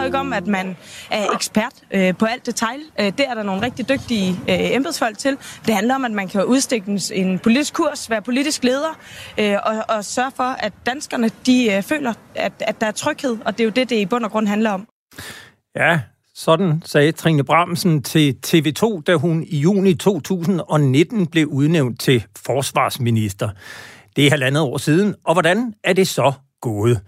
jo ikke om, at man er ekspert øh, på alt detail. Øh, det er der nogle rigtig dygtige øh, embedsfolk til. Det handler om, at man kan udstikke en politisk kurs, være politisk leder, øh, og, og sørge for, at danskerne de øh, føler, at, at der er tryghed, og det er jo det, det i bund og grund handler om. Ja, sådan sagde Trine Bramsen til TV2, da hun i juni 2019 blev udnævnt til forsvarsminister. Det er halvandet år siden, og hvordan er det så gået?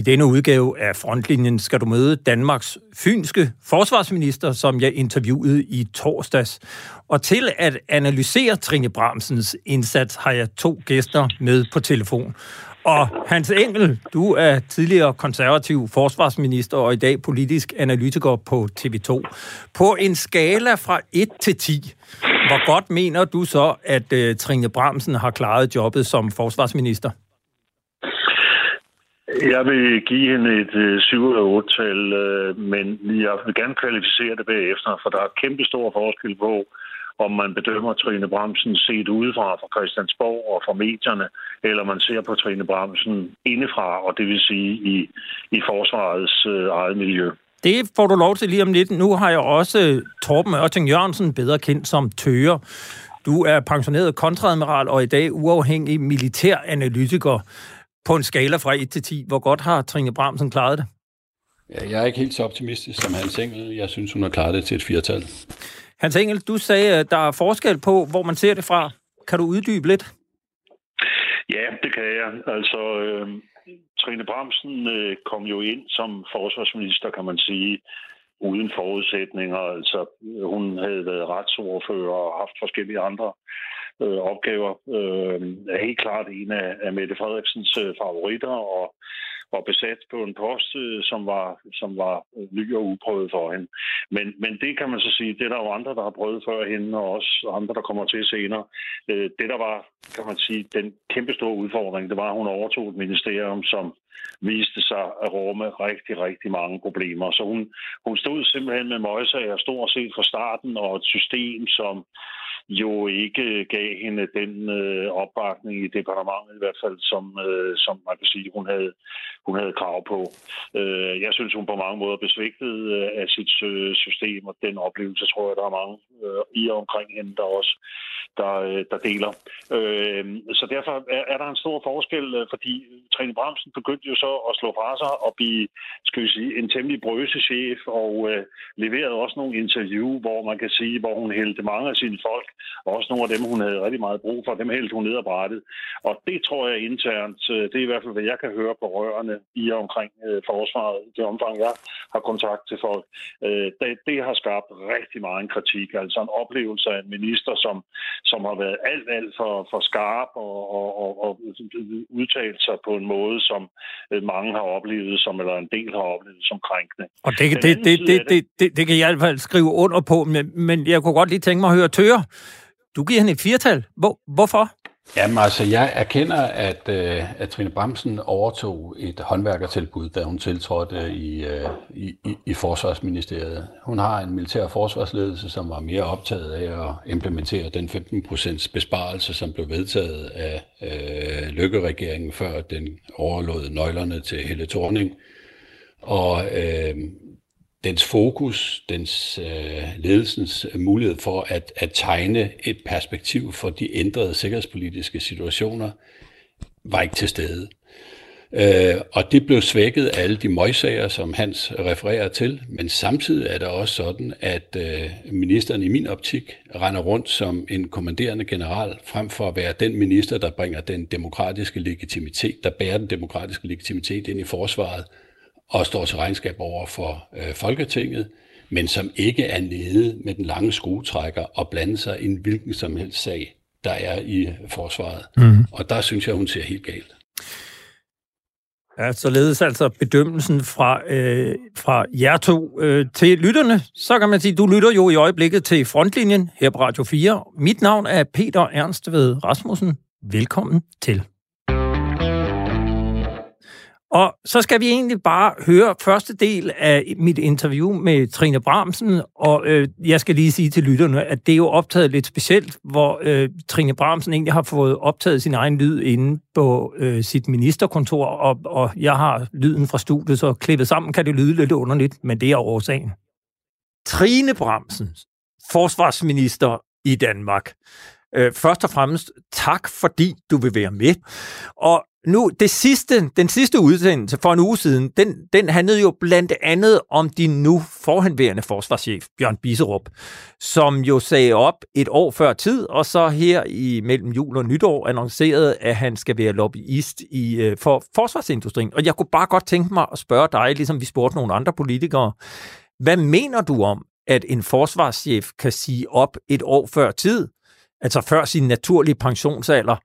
I denne udgave af Frontlinjen skal du møde Danmarks fynske forsvarsminister, som jeg interviewede i torsdags. Og til at analysere Trine Bramsens indsats har jeg to gæster med på telefon. Og Hans Engel, du er tidligere konservativ forsvarsminister og i dag politisk analytiker på TV2. På en skala fra 1 til 10, hvor godt mener du så, at uh, Trine Bramsen har klaret jobbet som forsvarsminister? Jeg vil give hende et 7 eller 8-tal, men jeg vil gerne kvalificere det bagefter, for der er kæmpe stor forskel på, om man bedømmer Trine Bramsen set udefra fra Christiansborg og fra medierne, eller man ser på Trine Bramsen indefra, og det vil sige i, i forsvarets øh, eget miljø. Det får du lov til lige om lidt. Nu har jeg også øh, Torben Ørting Jørgensen, bedre kendt som Tøger. Du er pensioneret kontradmiral og i dag uafhængig militæranalytiker. På en skala fra 1 til 10, hvor godt har Trine Bramsen klaret det? Ja, jeg er ikke helt så optimistisk som Hans Engel. Jeg synes, hun har klaret det til et firtal. Hans Engel, du sagde, at der er forskel på, hvor man ser det fra. Kan du uddybe lidt? Ja, det kan jeg. Altså, øh, Trine Bramsen øh, kom jo ind som forsvarsminister, kan man sige, uden forudsætninger. Altså, hun havde været retsordfører og haft forskellige andre øh, opgaver. Øh, er helt klart en af, af Mette Frederiksens øh, favoritter, og var besat på en post, øh, som var, som var øh, ny og uprøvet for hende. Men, men det kan man så sige, det er der jo andre, der har prøvet før hende, og også andre, der kommer til senere. Øh, det, der var, kan man sige, den kæmpe store udfordring, det var, at hun overtog et ministerium, som viste sig at rumme rigtig, rigtig mange problemer. Så hun, hun stod simpelthen med møjsager stort set fra starten, og et system, som jo ikke gav hende den øh, opbakning i departementet i hvert fald, som, øh, som man kan sige, hun havde, hun havde krav på. Øh, jeg synes, hun på mange måder besvigtet øh, af sit øh, system, og den oplevelse tror jeg, der er mange øh, i og omkring hende, der også der, øh, der deler. Øh, så derfor er, er der en stor forskel, øh, fordi Trine Bramsen begyndte jo så at slå fra sig og blive, skal vi sige, en temmelig brøse chef, og øh, leverede også nogle interview, hvor man kan sige, hvor hun hældte mange af sine folk og også nogle af dem, hun havde rigtig meget brug for, dem hældte hun ned ad brættet. Og det tror jeg internt, øh, det er i hvert fald, hvad jeg kan høre på rørene i og omkring øh, forsvaret, det omfang, jeg har kontakt til folk. Øh, det, det har skabt rigtig meget kritik, altså en oplevelse af en minister, som, som har været alt, alt for, for skarp og, og, og, og udtalt sig på en måde, som øh, mange har oplevet, som eller en del har oplevet som krænkende. Og det, det, det, det, det, det, det kan jeg i hvert fald skrive under på, men, men jeg kunne godt lige tænke mig at høre Tøre. Du giver hende et firtal. Hvor, hvorfor? Jamen altså, jeg erkender, at, uh, at Trine Bremsen overtog et håndværkertilbud, da hun tiltrådte øh, i, i, i, Forsvarsministeriet. Hun har en militær forsvarsledelse, som var mere optaget af at implementere den 15% besparelse, som blev vedtaget af øh, Lykke-regeringen, før den overlod nøglerne til Helle Thorning. Og øh, dens fokus, dens øh, ledelsens øh, mulighed for at, at tegne et perspektiv for de ændrede sikkerhedspolitiske situationer, var ikke til stede. Øh, og det blev svækket af alle de møgsager, som Hans refererer til, men samtidig er det også sådan, at øh, ministeren i min optik render rundt som en kommanderende general, frem for at være den minister, der bringer den demokratiske legitimitet, der bærer den demokratiske legitimitet ind i forsvaret, og står til regnskab over for øh, Folketinget, men som ikke er nede med den lange skruetrækker og blander sig i en hvilken som helst sag, der er i forsvaret. Mm. Og der synes jeg, hun ser helt galt. Ja, således altså bedømmelsen fra, øh, fra jer to øh, til lytterne. Så kan man sige, du lytter jo i øjeblikket til Frontlinjen her på Radio 4. Mit navn er Peter Ernst ved Rasmussen. Velkommen til. Og så skal vi egentlig bare høre første del af mit interview med Trine Bramsen, og øh, jeg skal lige sige til lytterne, at det er jo optaget lidt specielt, hvor øh, Trine Bramsen egentlig har fået optaget sin egen lyd inde på øh, sit ministerkontor, og, og jeg har lyden fra studiet, så klippet sammen kan det lyde lidt underligt, men det er årsagen. Trine Bramsen, forsvarsminister i Danmark. Øh, først og fremmest tak, fordi du vil være med. Og nu, det sidste, den sidste udsendelse for en uge siden, den, den handlede jo blandt andet om din nu forhenværende forsvarschef, Bjørn Biserup, som jo sagde op et år før tid, og så her i mellem jul og nytår annoncerede, at han skal være lobbyist i, øh, for forsvarsindustrien. Og jeg kunne bare godt tænke mig at spørge dig, ligesom vi spurgte nogle andre politikere, hvad mener du om, at en forsvarschef kan sige op et år før tid, altså før sin naturlige pensionsalder,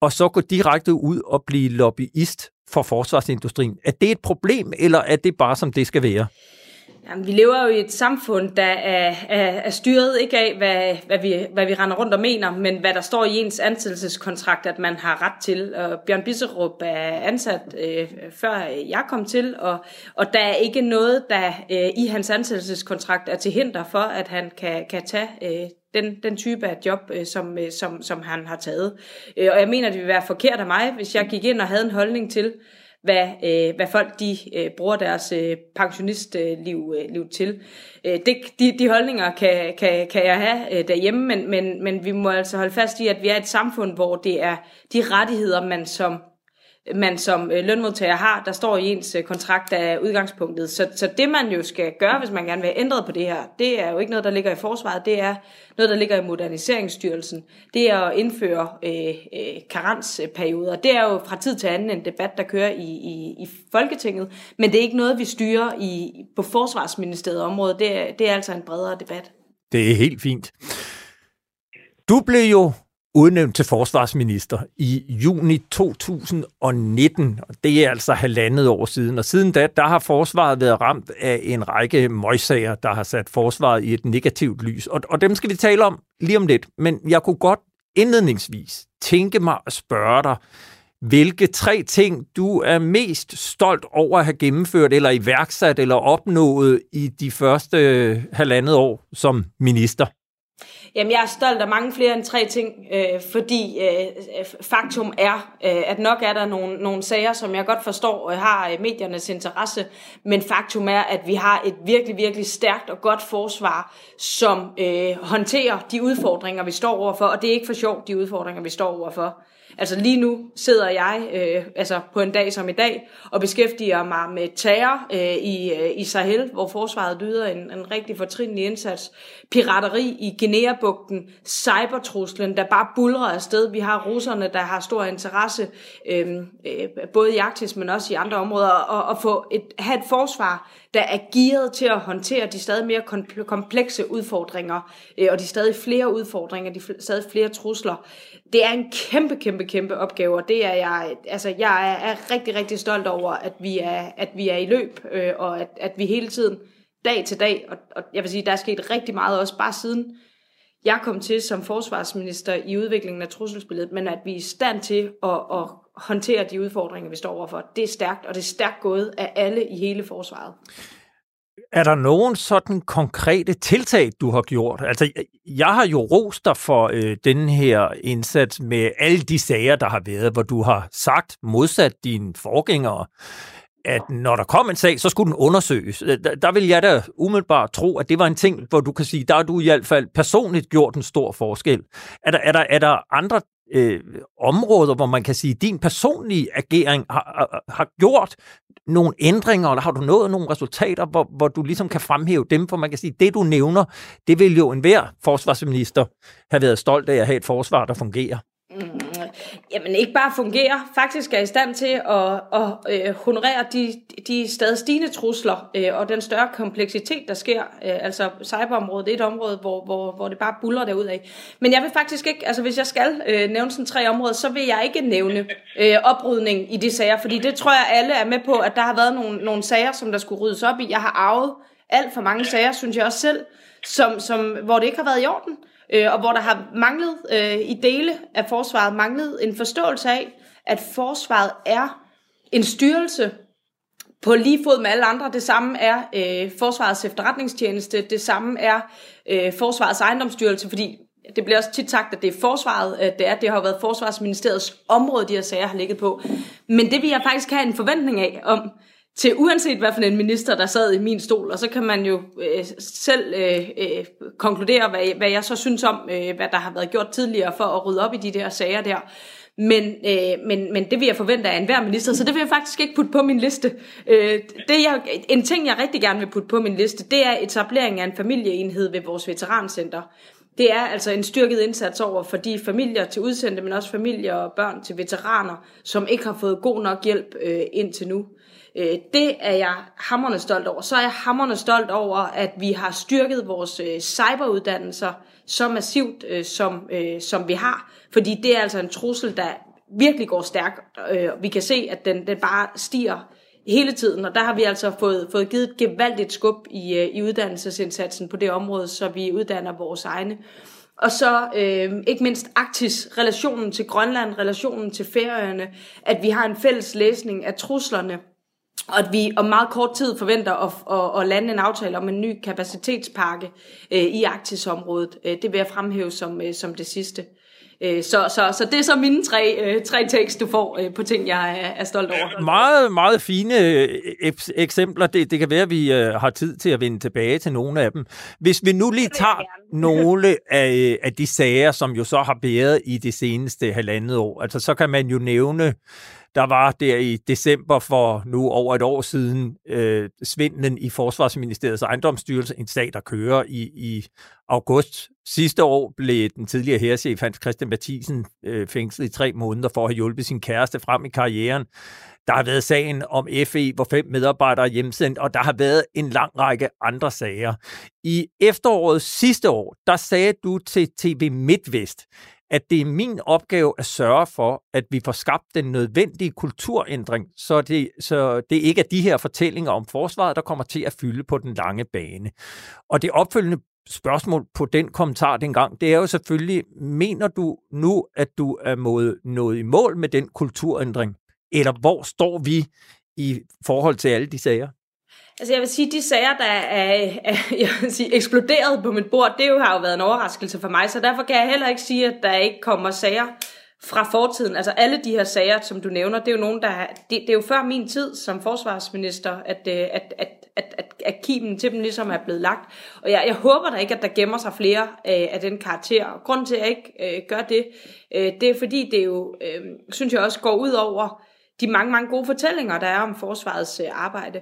og så gå direkte ud og blive lobbyist for forsvarsindustrien. Er det et problem, eller er det bare, som det skal være? Jamen, vi lever jo i et samfund, der er, er, er styret ikke af, hvad, hvad, vi, hvad vi render rundt og mener, men hvad der står i ens ansættelseskontrakt, at man har ret til. Og Bjørn Bisserup er ansat øh, før jeg kom til, og, og der er ikke noget, der øh, i hans ansættelseskontrakt er til hinder for, at han kan, kan tage øh, den, den type af job, øh, som, øh, som, som han har taget. Øh, og jeg mener, det ville være forkert af mig, hvis jeg gik ind og havde en holdning til, hvad, øh, hvad folk de øh, bruger deres øh, pensionistliv øh, liv til. Øh, det, de, de holdninger kan, kan, kan jeg have øh, derhjemme, men, men, men vi må altså holde fast i, at vi er et samfund, hvor det er de rettigheder, man som man som øh, lønmodtager har, der står i ens øh, kontrakt af udgangspunktet. Så, så det man jo skal gøre, hvis man gerne vil have ændret på det her, det er jo ikke noget, der ligger i forsvaret, det er noget, der ligger i Moderniseringsstyrelsen. Det er at indføre øh, øh, karensperioder. Det er jo fra tid til anden en debat, der kører i, i, i Folketinget, men det er ikke noget, vi styrer i, på Forsvarsministeriet område. Det er, det er altså en bredere debat. Det er helt fint. Du blev jo udnævnt til forsvarsminister i juni 2019. Og det er altså halvandet år siden. Og siden da, der har forsvaret været ramt af en række møgssager, der har sat forsvaret i et negativt lys. Og, og dem skal vi tale om lige om lidt. Men jeg kunne godt indledningsvis tænke mig at spørge dig, hvilke tre ting du er mest stolt over at have gennemført, eller iværksat, eller opnået i de første halvandet år som minister? Jamen, jeg er stolt af mange flere end tre ting, øh, fordi øh, faktum er, øh, at nok er der nogle, nogle sager, som jeg godt forstår øh, har mediernes interesse, men faktum er, at vi har et virkelig, virkelig stærkt og godt forsvar, som øh, håndterer de udfordringer, vi står overfor, og det er ikke for sjovt, de udfordringer, vi står overfor. Altså lige nu sidder jeg øh, altså på en dag som i dag og beskæftiger mig med terror øh, i, øh, i Sahel, hvor forsvaret lyder en, en rigtig fortrinlig indsats. Pirateri i Guinea-bugten, cybertruslen, der bare bulrer afsted. Vi har russerne, der har stor interesse, øh, øh, både i Arktis, men også i andre områder, og, og få et, have et forsvar, der er gearet til at håndtere de stadig mere komplekse udfordringer, øh, og de stadig flere udfordringer, de stadig flere trusler. Det er en kæmpe, kæmpe, kæmpe opgave, og det er jeg, altså jeg er, rigtig, rigtig stolt over, at vi er, at vi er i løb, øh, og at, at vi hele tiden, dag til dag, og, og jeg vil sige, der er sket rigtig meget også bare siden jeg kom til som forsvarsminister i udviklingen af trusselsbilledet, men at vi er i stand til at, at håndtere de udfordringer, vi står overfor. Det er stærkt, og det er stærkt gået af alle i hele forsvaret. Er der nogen sådan konkrete tiltag, du har gjort? Altså, jeg har jo rost dig for øh, den her indsats med alle de sager, der har været, hvor du har sagt, modsat dine forgængere, at når der kom en sag, så skulle den undersøges. Øh, der, der vil jeg da umiddelbart tro, at det var en ting, hvor du kan sige, der har du i hvert fald personligt gjort en stor forskel. Er der, er der, er der andre øh, områder, hvor man kan sige, at din personlige agering har, har, gjort nogle ændringer, eller har du nået nogle resultater, hvor, hvor du ligesom kan fremhæve dem, for man kan sige, det du nævner, det vil jo enhver forsvarsminister have været stolt af at have et forsvar, der fungerer. Mm, jamen ikke bare fungerer, faktisk er i stand til at, at øh, honorere de, de stadig stigende trusler øh, og den større kompleksitet, der sker. Øh, altså cyberområdet er et område, hvor, hvor, hvor det bare buller derud af. Men jeg vil faktisk ikke, altså hvis jeg skal øh, nævne sådan tre områder, så vil jeg ikke nævne øh, oprydning i de sager, fordi det tror jeg alle er med på, at der har været nogle, nogle sager, som der skulle ryddes op i. Jeg har arvet alt for mange sager, synes jeg også selv, som, som, hvor det ikke har været i orden øh, øh, og hvor der har manglet øh, i dele af forsvaret, manglet en forståelse af, at forsvaret er en styrelse, på lige fod med alle andre. Det samme er øh, Forsvarets efterretningstjeneste, det samme er øh, Forsvarets ejendomsstyrelse, fordi det bliver også tit sagt, at det er forsvaret, at det er. Det har været Forsvarsministeriets område, de her sager har ligget på. Men det vil jeg faktisk have en forventning af, om til uanset hvad for en minister, der sad i min stol, og så kan man jo øh, selv øh, øh, konkludere, hvad, hvad jeg så synes om, øh, hvad der har været gjort tidligere for at rydde op i de der sager der. Men, øh, men, men det vil jeg forvente af enhver minister, så det vil jeg faktisk ikke putte på min liste. Øh, det jeg, en ting, jeg rigtig gerne vil putte på min liste, det er etablering af en familieenhed ved vores veterancenter. Det er altså en styrket indsats over for de familier til udsendte, men også familier og børn til veteraner, som ikke har fået god nok hjælp øh, indtil nu. Øh, det er jeg hammerne stolt over. Så er jeg hammerne stolt over, at vi har styrket vores øh, cyberuddannelser så massivt, øh, som, øh, som vi har. Fordi det er altså en trussel, der virkelig går stærkt. Øh, vi kan se, at den, den bare stiger hele tiden, og der har vi altså fået, fået givet et gevaldigt skub i, øh, i uddannelsesindsatsen på det område, så vi uddanner vores egne. Og så øh, ikke mindst Arktis, relationen til Grønland, relationen til Færøerne, at vi har en fælles læsning af truslerne, og at vi om meget kort tid forventer at, at, at lande en aftale om en ny kapacitetspakke øh, i Arktisområdet. Øh, det vil jeg fremhæve som, øh, som det sidste. Så, så, så det er så mine tre, tre tekst, du får på ting, jeg er, er stolt over. Meget, meget fine eksempler. Det, det kan være, at vi har tid til at vende tilbage til nogle af dem. Hvis vi nu lige tager nogle af, af de sager, som jo så har været i det seneste halvandet år, altså så kan man jo nævne der var der i december for nu over et år siden øh, svindlen i Forsvarsministeriets ejendomsstyrelse, en sag, der kører i, i august. Sidste år blev den tidligere herrechef Hans Christian Mathisen øh, fængslet i tre måneder for at have hjulpet sin kæreste frem i karrieren. Der har været sagen om FE, hvor fem medarbejdere er hjemsendt, og der har været en lang række andre sager. I efteråret sidste år, der sagde du til TV MidtVest, at det er min opgave at sørge for, at vi får skabt den nødvendige kulturændring, så det, så det ikke er de her fortællinger om forsvaret, der kommer til at fylde på den lange bane. Og det opfølgende spørgsmål på den kommentar dengang, det er jo selvfølgelig, mener du nu, at du er nået i mål med den kulturændring? Eller hvor står vi i forhold til alle de sager? Altså jeg vil sige, de sager, der er, er jeg vil sige, eksploderet på mit bord, det jo har jo været en overraskelse for mig, så derfor kan jeg heller ikke sige, at der ikke kommer sager fra fortiden. Altså alle de her sager, som du nævner, det er jo nogen, der det, det er jo før min tid som forsvarsminister, at, øh, at, at, at, at, at kimen til dem ligesom er blevet lagt. Og jeg, jeg håber da ikke, at der gemmer sig flere øh, af den karakter. Og grunden til, at jeg ikke øh, gør det, øh, det er fordi, det jo, øh, synes jeg også, går ud over de mange, mange gode fortællinger, der er om forsvarets øh, arbejde.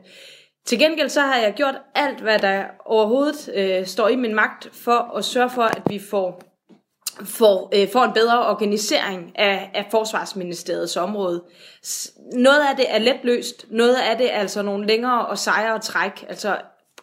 Til gengæld så har jeg gjort alt, hvad der overhovedet øh, står i min magt for at sørge for, at vi får, får, øh, får en bedre organisering af, af Forsvarsministeriets område. Noget af det er let løst, noget af det er altså nogle længere og sejere træk. Altså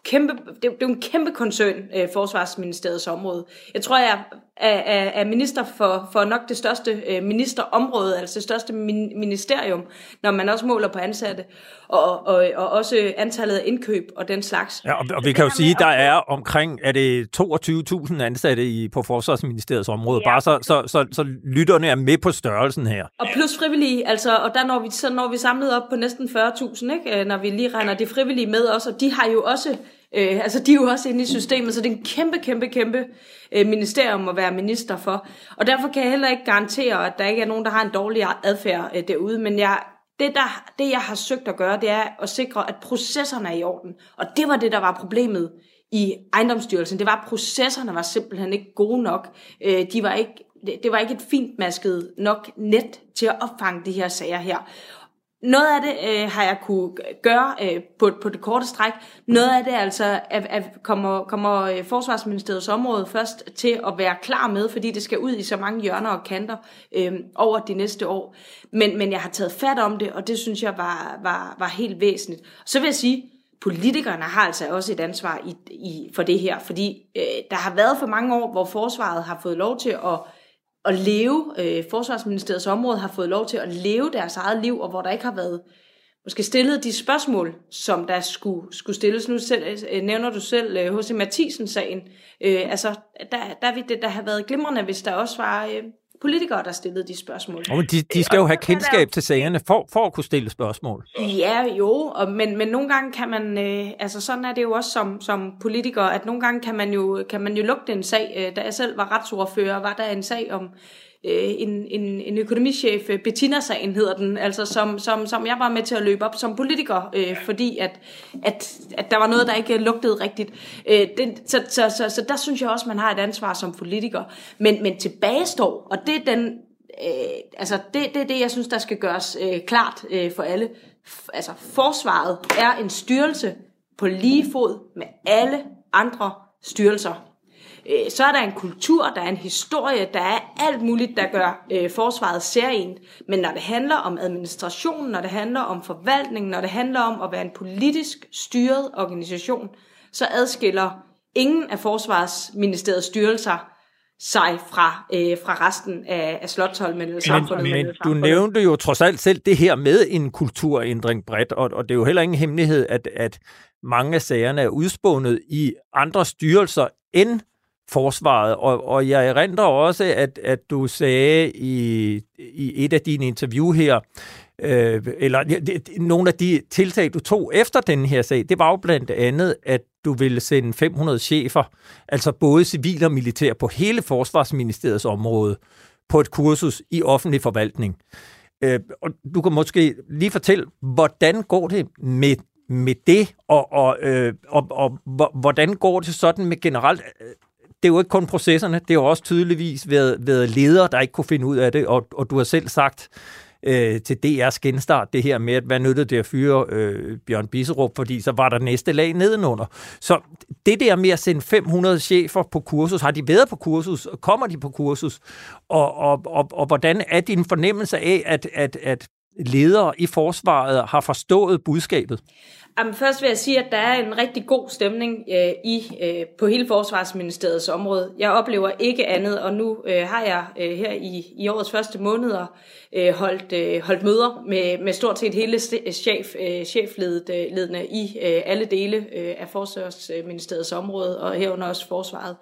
kæmpe, det, er, det er jo en kæmpe koncern, øh, Forsvarsministeriets område. Jeg tror, jeg er, er minister for, for nok det største øh, ministerområde, altså det største min, ministerium, når man også måler på ansatte, og, og, og også antallet af indkøb og den slags. Ja, og, og vi kan jo sige, at der er omkring er det 22.000 ansatte i, på Forsvarsministeriets område, ja. bare så, så, så, så lytterne er med på størrelsen her. Og plus frivillige, altså, og der når vi, så når vi samlet op på næsten 40.000, ikke? når vi lige regner de frivillige med også, og de har jo også Øh, altså, de er jo også inde i systemet, så det er en kæmpe, kæmpe, kæmpe øh, ministerium at være minister for. Og derfor kan jeg heller ikke garantere, at der ikke er nogen, der har en dårlig adfærd øh, derude. Men jeg, det, der, det, jeg har søgt at gøre, det er at sikre, at processerne er i orden. Og det var det, der var problemet i ejendomsstyrelsen. Det var, at processerne var simpelthen ikke gode nok. Øh, de var ikke, det var ikke et fint masket nok net til at opfange de her sager her. Noget af det øh, har jeg kunne gøre øh, på, på det korte stræk. Noget af det altså at, at kommer, kommer øh, Forsvarsministeriets område først til at være klar med, fordi det skal ud i så mange hjørner og kanter øh, over de næste år. Men, men jeg har taget fat om det, og det synes jeg var, var, var helt væsentligt. Så vil jeg sige, politikerne har altså også et ansvar i, i, for det her, fordi øh, der har været for mange år, hvor forsvaret har fået lov til at at leve, øh, Forsvarsministeriets område har fået lov til at leve deres eget liv, og hvor der ikke har været måske stillet de spørgsmål, som der skulle, skulle stilles. Nu selv, øh, nævner du selv øh, H.C. Mathisen-sagen. Øh, altså, der, der vil det der have været glimrende, hvis der også var øh, politikere, der stillede de spørgsmål. Oh, de, de skal jo have kendskab til sagerne for, for at kunne stille spørgsmål. Ja, jo, og, men, men nogle gange kan man, øh, altså sådan er det jo også som, som politiker, at nogle gange kan man jo, kan man jo lugte en sag. Øh, da jeg selv var retsordfører, var der en sag om en, en, en økonomichef, øh, Bettina-sagen hedder den, altså som, som, som jeg var med til at løbe op som politiker, øh, fordi at, at, at der var noget, der ikke lugtede rigtigt. Øh, det, så, så, så, så der synes jeg også, man har et ansvar som politiker. Men, men tilbage står, og det er den øh, altså det, det det, jeg synes, der skal gøres øh, klart øh, for alle. F- altså forsvaret er en styrelse på lige fod med alle andre styrelser. Øh, så er der en kultur, der er en historie, der er alt muligt, der gør øh, forsvaret særligt. Men når det handler om administration, når det handler om forvaltning, når det handler om at være en politisk styret organisation, så adskiller ingen af forsvarsministeriets styrelser sig fra, øh, fra resten af, af Slottholmen eller samfundet. Men, men du nævnte jo trods alt selv det her med en kulturændring bredt, og, og det er jo heller ingen hemmelighed, at, at mange af sagerne er udspundet i andre styrelser end forsvaret. Og, og jeg erindrer også, at, at du sagde i, i et af dine interview her, øh, eller det, nogle af de tiltag, du tog efter den her sag, det var jo blandt andet, at du ville sende 500 chefer, altså både civil og militær, på hele Forsvarsministeriets område, på et kursus i offentlig forvaltning. Øh, og du kan måske lige fortælle, hvordan går det med med det, og, og, øh, og, og, og hvordan går det sådan med generelt øh, det er jo ikke kun processerne, det er jo også tydeligvis været, været ledere, der ikke kunne finde ud af det, og, og du har selv sagt øh, til DR's genstart det her med, at hvad nyttede det at fyre øh, Bjørn Bisserup, fordi så var der næste lag nedenunder. Så det der med at sende 500 chefer på kursus, har de været på kursus, kommer de på kursus, og, og, og, og hvordan er din fornemmelse af, at, at, at ledere i forsvaret har forstået budskabet? Jamen, først vil jeg sige, at der er en rigtig god stemning øh, i øh, på hele Forsvarsministeriets område. Jeg oplever ikke andet, og nu øh, har jeg øh, her i, i årets første måneder øh, holdt, øh, holdt møder med, med stort set hele øh, chef, øh, chefledende øh, i øh, alle dele øh, af Forsvarsministeriets område, og herunder også forsvaret.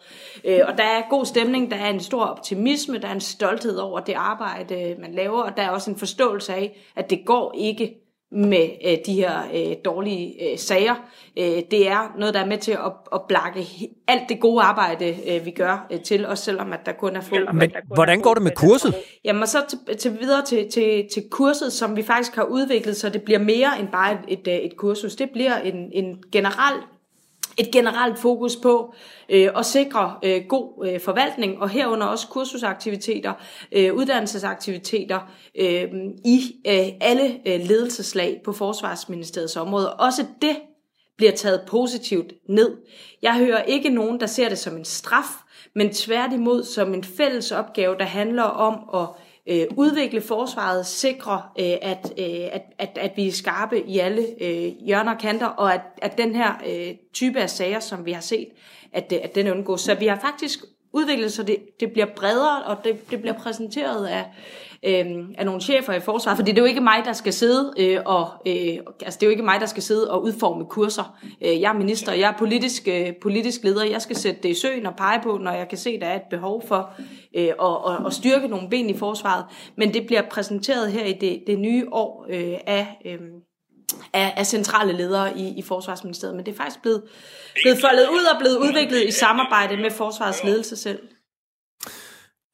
Øh, og der er god stemning, der er en stor optimisme, der er en stolthed over det arbejde, øh, man laver, og der er også en forståelse af, at det går ikke med øh, de her øh, dårlige øh, sager. Øh, det er noget, der er med til at, at blakke alt det gode arbejde, øh, vi gør øh, til, også selvom at der kun er få. Men hvordan går det med kurset? Jamen så til, til videre til, til, til kurset, som vi faktisk har udviklet, så det bliver mere end bare et, et, et kursus. Det bliver en, en generel et generelt fokus på øh, at sikre øh, god øh, forvaltning, og herunder også kursusaktiviteter, øh, uddannelsesaktiviteter øh, i øh, alle øh, ledelseslag på Forsvarsministeriets område. Også det bliver taget positivt ned. Jeg hører ikke nogen, der ser det som en straf, men tværtimod som en fælles opgave, der handler om at øh, udvikle forsvaret, sikre, øh, at, øh, at, at, at vi er skarpe i alle øh, hjørner og kanter, og at, at den her øh, type af sager, som vi har set, at, øh, at den undgås. Så vi har faktisk udviklet, så det, det bliver bredere, og det, det bliver præsenteret af, øh, af nogle chefer i forsvaret, fordi det er jo ikke mig, der skal sidde øh, og øh, altså det er jo ikke mig, der skal sidde og udforme kurser. Øh, jeg er minister, jeg er politisk, øh, politisk leder, jeg skal sætte det i søen og pege på, når jeg kan se, der er et behov for øh, at, at, at styrke nogle ben i forsvaret, men det bliver præsenteret her i det, det nye år øh, af øh, af, af centrale ledere i, i Forsvarsministeriet, men det er faktisk blevet, blevet foldet ud og blevet udviklet i samarbejde med Forsvarets ledelse selv.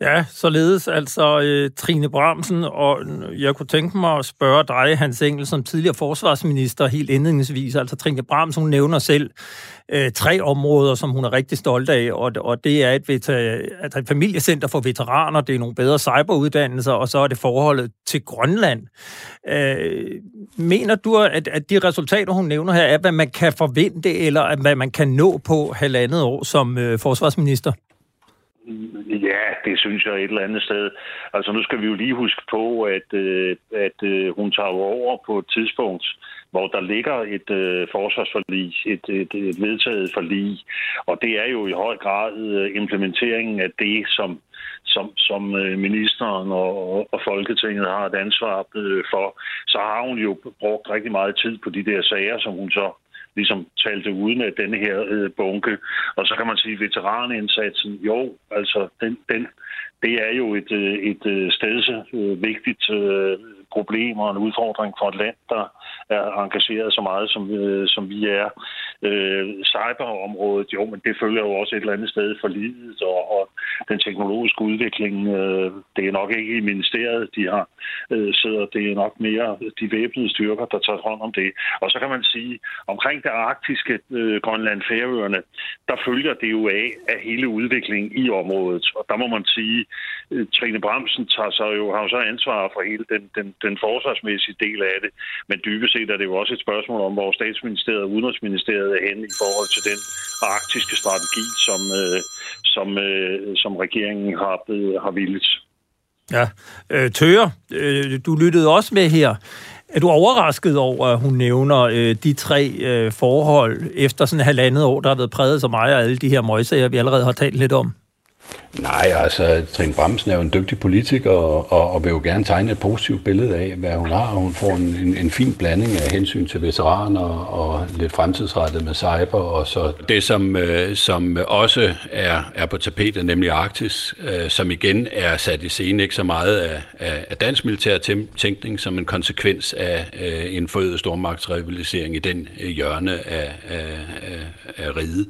Ja, således altså øh, Trine Bramsen, og jeg kunne tænke mig at spørge dig, Hans Engel, som tidligere forsvarsminister, helt indledningsvis. Altså Trine Bramsen, hun nævner selv øh, tre områder, som hun er rigtig stolt af, og, og det er et, altså et familiecenter for veteraner, det er nogle bedre cyberuddannelser, og så er det forholdet til Grønland. Øh, mener du, at, at de resultater, hun nævner her, er, hvad man kan forvente, eller hvad man kan nå på halvandet år som øh, forsvarsminister? Ja, det synes jeg et eller andet sted. Altså nu skal vi jo lige huske på, at, øh, at øh, hun tager over på et tidspunkt, hvor der ligger et øh, forsvarsforlig, et, et, et vedtaget forlig, og det er jo i høj grad øh, implementeringen af det, som som, som øh, ministeren og, og Folketinget har et ansvar øh, for, så har hun jo brugt rigtig meget tid på de der sager, som hun så ligesom talte uden af denne her øh, bunke. Og så kan man sige, veteranindsatsen, jo, altså den, den, det er jo et, øh, et, øh, et stedse øh, vigtigt øh, problem og en udfordring for et land, der er engageret så meget, som, øh, som vi er. Øh, cyberområdet, jo, men det følger jo også et eller andet sted for livet, og, og den teknologiske udvikling, øh, det er nok ikke i ministeriet, de har øh, sidder, det er nok mere de væbnede styrker, der tager hånd om det. Og så kan man sige, omkring det arktiske øh, Grønland Færøerne, der følger det jo af, af hele udviklingen i området. Og der må man sige, øh, Trine Bramsen tager så jo, har jo så ansvar for hele den, den, den forsvarsmæssige del af det. Men dybest set er det jo også et spørgsmål om, hvor statsministeriet og udenrigsministeriet er henne i forhold til den arktiske strategi, som, øh, som, øh, som regeringen har, øh, har vildt. Ja, øh, Tøger, øh, du lyttede også med her. Er du overrasket over, at hun nævner øh, de tre øh, forhold efter sådan et halvandet år, der har været præget så meget af alle de her møgsager, vi allerede har talt lidt om? Nej, altså, Trine Bramsen er jo en dygtig politiker, og, og, og vil jo gerne tegne et positivt billede af, hvad hun har. Hun får en, en, en fin blanding af hensyn til veteraner og lidt fremtidsrettet med cyber, og så det, som, øh, som også er, er på tapetet, nemlig Arktis, øh, som igen er sat i scene ikke så meget af, af, af dansk militær tænkning, som en konsekvens af øh, en forøget stormagtsrivalisering i den øh, hjørne af, af, af, af riget.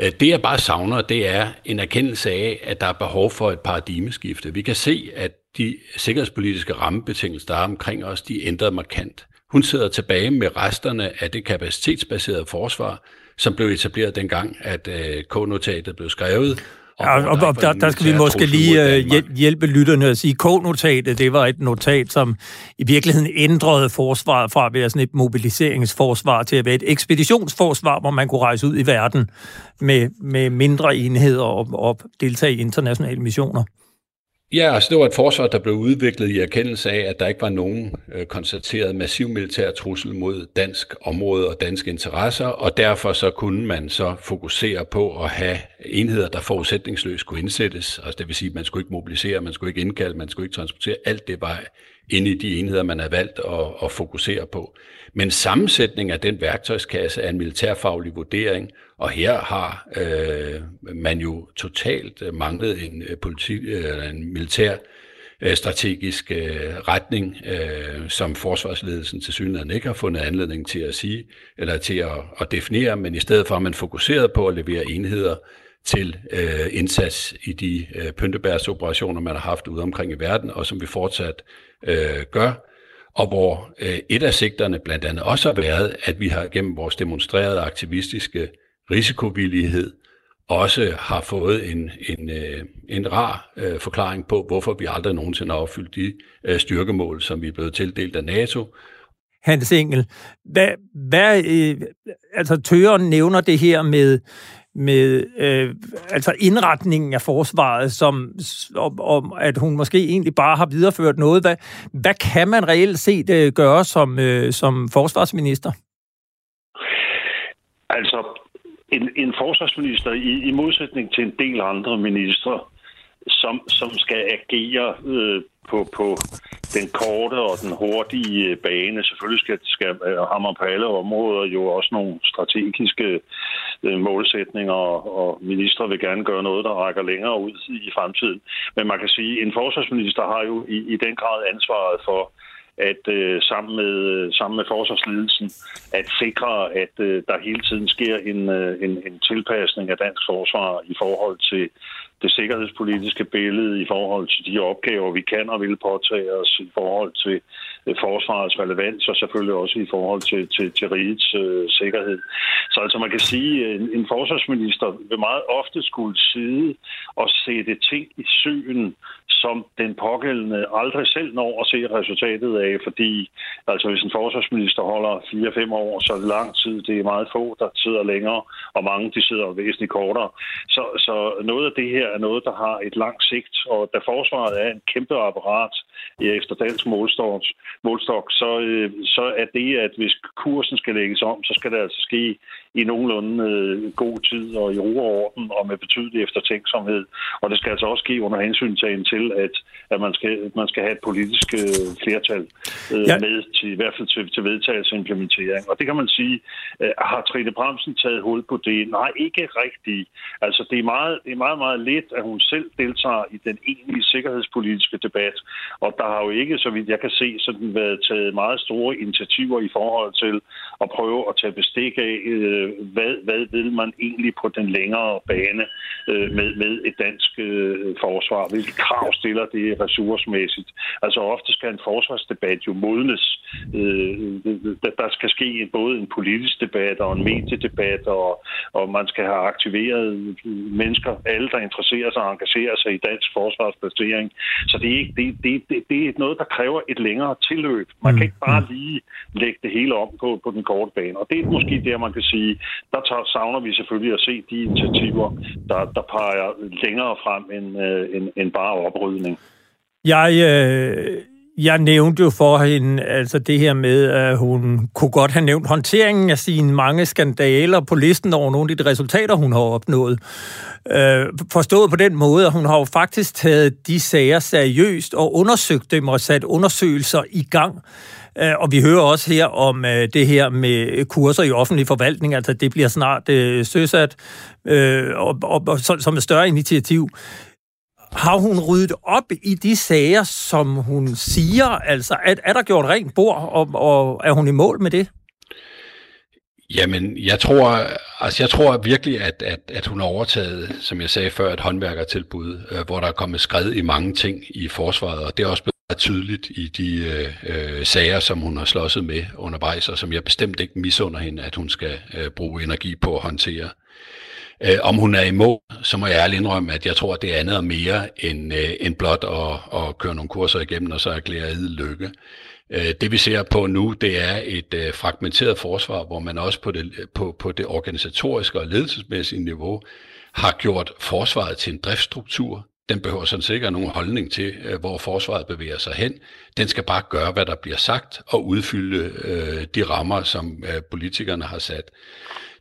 Øh, det jeg bare savner, det er en erkendelse af, at der er behov for et paradigmeskifte. Vi kan se, at de sikkerhedspolitiske rammebetingelser, der er omkring os, de ændrede markant. Hun sidder tilbage med resterne af det kapacitetsbaserede forsvar, som blev etableret dengang, at øh, K-notatet blev skrevet, Ja, og, og, og der, der skal vi måske lige øh, hjælpe lytterne at sige, K-notatet, det var et notat, som i virkeligheden ændrede forsvaret fra at være sådan et mobiliseringsforsvar til at være et ekspeditionsforsvar, hvor man kunne rejse ud i verden med, med mindre enheder og, og deltage i internationale missioner. Ja, altså det var et forsvar, der blev udviklet i erkendelse af, at der ikke var nogen øh, konstateret massiv militær trussel mod dansk område og danske interesser, og derfor så kunne man så fokusere på at have enheder, der forudsætningsløst kunne indsættes. Altså det vil sige, at man skulle ikke mobilisere, man skulle ikke indkalde, man skulle ikke transportere. Alt det var inde i de enheder, man havde valgt at, at fokusere på. Men sammensætning af den værktøjskasse er en militærfaglig vurdering, og her har øh, man jo totalt øh, manglet en, øh, politi, øh, en militær øh, strategisk øh, retning, øh, som forsvarsledelsen til synligheden ikke har fundet anledning til at sige, eller til at, at definere, men i stedet for at man fokuseret på at levere enheder til øh, indsats i de øh, pyntebærsoperationer, man har haft ude omkring i verden, og som vi fortsat øh, gør, og hvor øh, et af sigterne blandt andet også har været, at vi har gennem vores demonstrerede aktivistiske risikovillighed også har fået en, en, øh, en rar øh, forklaring på, hvorfor vi aldrig nogensinde har opfyldt de øh, styrkemål, som vi er blevet tildelt af NATO. Hans Engel, hvad, hvad øh, altså Tøren nævner det her med med øh, altså indretningen af forsvaret, som, om, om at hun måske egentlig bare har videreført noget. Hvad, hvad kan man reelt set øh, gøre som, øh, som forsvarsminister? Altså, en, en forsvarsminister, i, i modsætning til en del andre ministre, som, som skal agere øh, på, på den korte og den hurtige øh, bane. Selvfølgelig skal, skal øh, hammer på alle områder jo også nogle strategiske øh, målsætninger, og ministre vil gerne gøre noget, der rækker længere ud i fremtiden. Men man kan sige, at en forsvarsminister har jo i, i den grad ansvaret for, at øh, sammen, med, øh, sammen med forsvarsledelsen at sikre, at øh, der hele tiden sker en, øh, en, en tilpasning af dansk forsvar i forhold til det sikkerhedspolitiske billede i forhold til de opgaver, vi kan og vil påtage os i forhold til øh, Øh, forsvarets relevans og selvfølgelig også i forhold til, til, til rigets øh, sikkerhed. Så altså man kan sige, at en, en forsvarsminister vil meget ofte skulle sidde og sætte ting i søen, som den pågældende aldrig selv når at se resultatet af, fordi altså hvis en forsvarsminister holder 4-5 år, så er det lang tid. Det er meget få, der sidder længere, og mange de sidder væsentligt kortere. Så, så noget af det her er noget, der har et langt sigt, og da forsvaret er en kæmpe apparat, efter dansk målstok, målstok så, øh, så er det, at hvis kursen skal lægges om, så skal det altså ske i nogenlunde øh, god tid og i ro og orden og med betydelig eftertænksomhed. Og det skal altså også ske under hensyntagen til, at, at man, skal, man skal have et politisk øh, flertal øh, ja. med til, i hvert fald til, til vedtagelse og implementering. Og det kan man sige, øh, har Trine Bremsen taget hul på det? Nej, ikke rigtigt. Altså det er, meget, det er meget, meget let, at hun selv deltager i den egentlige sikkerhedspolitiske debat. Og der har jo ikke, så vidt jeg kan se, sådan været taget meget store initiativer i forhold til at prøve at tage bestik af, øh, hvad, hvad vil man egentlig på den længere bane øh, med, med et dansk øh, forsvar? Hvilke krav stiller det ressourcemæssigt? Altså ofte skal en forsvarsdebat jo modnes. Øh, der skal ske både en politisk debat og en mediedebat, og, og man skal have aktiveret mennesker, alle der interesserer sig og engagerer sig i dansk forsvarsplacering. Så det er, ikke, det, det, det, det er noget, der kræver et længere tilløb. Man kan ikke bare lige lægge det hele om på, på den korte bane. Og det er måske der, man kan sige, der tager, savner vi selvfølgelig at se de initiativer, der, der peger længere frem end, øh, end, end bare oprydning. Jeg, øh, jeg nævnte jo for hende altså det her med, at hun kunne godt have nævnt håndteringen af sine mange skandaler på listen over nogle af de resultater, hun har opnået. Øh, forstået på den måde, at hun har jo faktisk taget de sager seriøst og undersøgt dem og sat undersøgelser i gang. Øh, og vi hører også her om øh, det her med kurser i offentlig forvaltning, altså det bliver snart øh, søsat øh, og, og, og, som et større initiativ. Har hun ryddet op i de sager, som hun siger? Altså, er, er der gjort rent bord, og, og er hun i mål med det? Jamen, jeg tror, altså jeg tror virkelig, at, at, at hun har overtaget, som jeg sagde før, et håndværkertilbud, øh, hvor der er kommet skred i mange ting i forsvaret, og det er også blevet tydeligt i de øh, øh, sager, som hun har slåsset med undervejs, og som jeg bestemt ikke misunder hende, at hun skal øh, bruge energi på at håndtere. Øh, om hun er i mål, så må jeg ærligt indrømme, at jeg tror, at det er andet og mere end, øh, end blot at, at køre nogle kurser igennem og så erklære id lykke. Øh, det vi ser på nu, det er et øh, fragmenteret forsvar, hvor man også på det, på, på det organisatoriske og ledelsesmæssige niveau har gjort forsvaret til en driftsstruktur. Den behøver sådan sikkert nogen holdning til, øh, hvor forsvaret bevæger sig hen. Den skal bare gøre, hvad der bliver sagt, og udfylde øh, de rammer, som øh, politikerne har sat.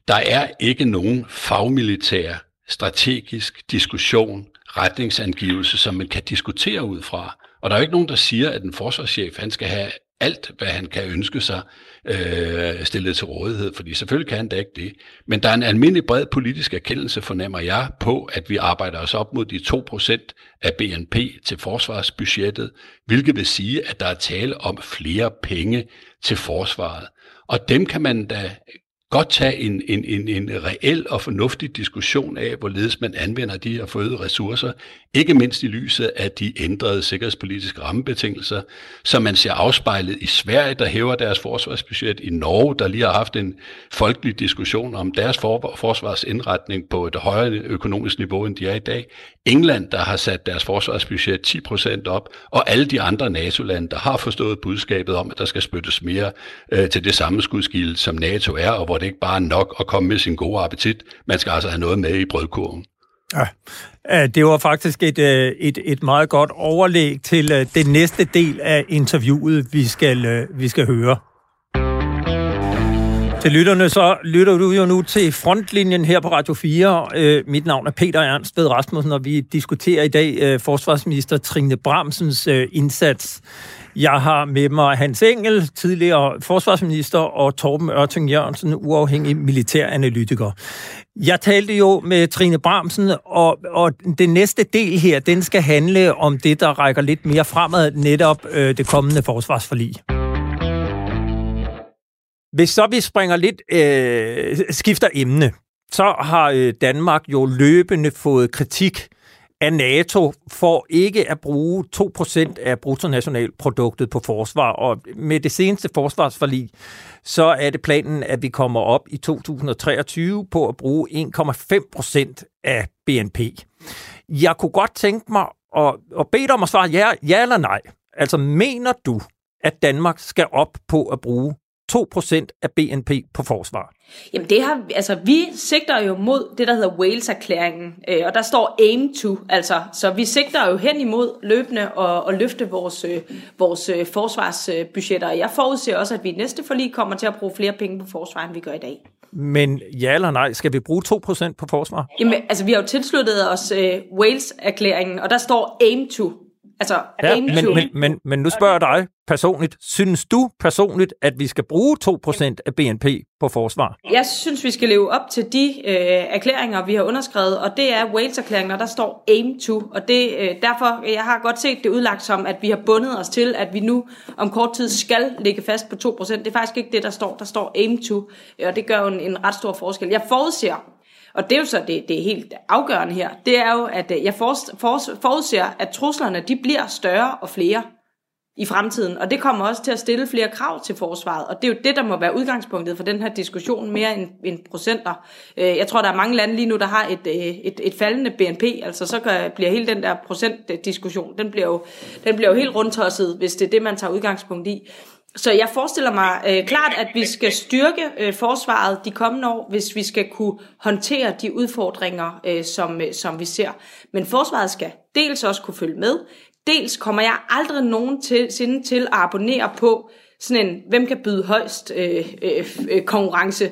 Der er ikke nogen fagmilitær strategisk diskussion, retningsangivelse, som man kan diskutere ud fra. Og der er jo ikke nogen, der siger, at en forsvarschef han skal have alt, hvad han kan ønske sig, øh, stillet til rådighed, fordi selvfølgelig kan han da ikke det. Men der er en almindelig bred politisk erkendelse, fornemmer jeg, på, at vi arbejder os op mod de 2% af BNP til forsvarsbudgettet, hvilket vil sige, at der er tale om flere penge til forsvaret. Og dem kan man da godt tage en, en, en, en reel og fornuftig diskussion af, hvorledes man anvender de her forøgede ressourcer, ikke mindst i lyset af de ændrede sikkerhedspolitiske rammebetingelser, som man ser afspejlet i Sverige, der hæver deres forsvarsbudget, i Norge, der lige har haft en folkelig diskussion om deres forsvarsindretning på et højere økonomisk niveau, end de er i dag, England, der har sat deres forsvarsbudget 10% op, og alle de andre NATO-lande, der har forstået budskabet om, at der skal spyttes mere øh, til det samme skudskilde, som NATO er, og hvor det ikke bare er nok at komme med sin gode appetit. Man skal altså have noget med i brødkurven. Ja, det var faktisk et, øh, et, et meget godt overlæg til øh, den næste del af interviewet, vi skal, øh, vi skal høre. Til lytterne, så lytter du jo nu til frontlinjen her på Radio 4. mit navn er Peter Ernst ved Rasmussen, og vi diskuterer i dag forsvarsminister Trine Bramsens indsats jeg har med mig Hans Engel, tidligere forsvarsminister, og Torben Ørting Jørgensen, uafhængig militæranalytiker. Jeg talte jo med Trine Bramsen, og, og den næste del her, den skal handle om det, der rækker lidt mere fremad, netop øh, det kommende forsvarsforlig. Hvis så vi springer lidt, øh, skifter emne, så har øh, Danmark jo løbende fået kritik af NATO for ikke at bruge 2% af bruttonationalproduktet på forsvar. Og med det seneste forsvarsforlig, så er det planen, at vi kommer op i 2023 på at bruge 1,5% af BNP. Jeg kunne godt tænke mig at, at bede dig om at svare ja, ja eller nej. Altså, mener du, at Danmark skal op på at bruge 2% af BNP på forsvar? Jamen det har, altså vi sigter jo mod det, der hedder Wales-erklæringen, øh, og der står aim to, altså, så vi sigter jo hen imod løbende og, og løfte vores, øh, vores øh, forsvarsbudgetter. Jeg forudser også, at vi i næste forlig kommer til at bruge flere penge på forsvar, end vi gør i dag. Men ja eller nej, skal vi bruge 2% på forsvar? Jamen, altså vi har jo tilsluttet os øh, Wales-erklæringen, og der står aim to. Altså, ja, men, men, men, men nu spørger jeg dig personligt. Synes du personligt, at vi skal bruge 2% af BNP på forsvar? Jeg synes, vi skal leve op til de øh, erklæringer, vi har underskrevet, og det er Wales-erklæringen, og der står aim to. Og det, øh, derfor, jeg har godt set det udlagt som, at vi har bundet os til, at vi nu om kort tid skal ligge fast på 2%. Det er faktisk ikke det, der står. Der står aim to, og det gør jo en, en ret stor forskel. Jeg forudser, og det er jo så det, det er helt afgørende her, det er jo, at øh, jeg forudser, at truslerne de bliver større og flere i fremtiden, og det kommer også til at stille flere krav til forsvaret, og det er jo det, der må være udgangspunktet for den her diskussion, mere end, end procenter. Øh, jeg tror, der er mange lande lige nu, der har et, øh, et, et faldende BNP, altså så kan, bliver hele den der procentdiskussion, den bliver jo, den bliver jo helt rundtosset, hvis det er det, man tager udgangspunkt i. Så jeg forestiller mig øh, klart, at vi skal styrke øh, forsvaret de kommende år, hvis vi skal kunne håndtere de udfordringer, øh, som, øh, som vi ser. Men forsvaret skal dels også kunne følge med, dels kommer jeg aldrig nogensinde til at abonnere på sådan en, hvem kan byde højst øh, øh, øh, konkurrence.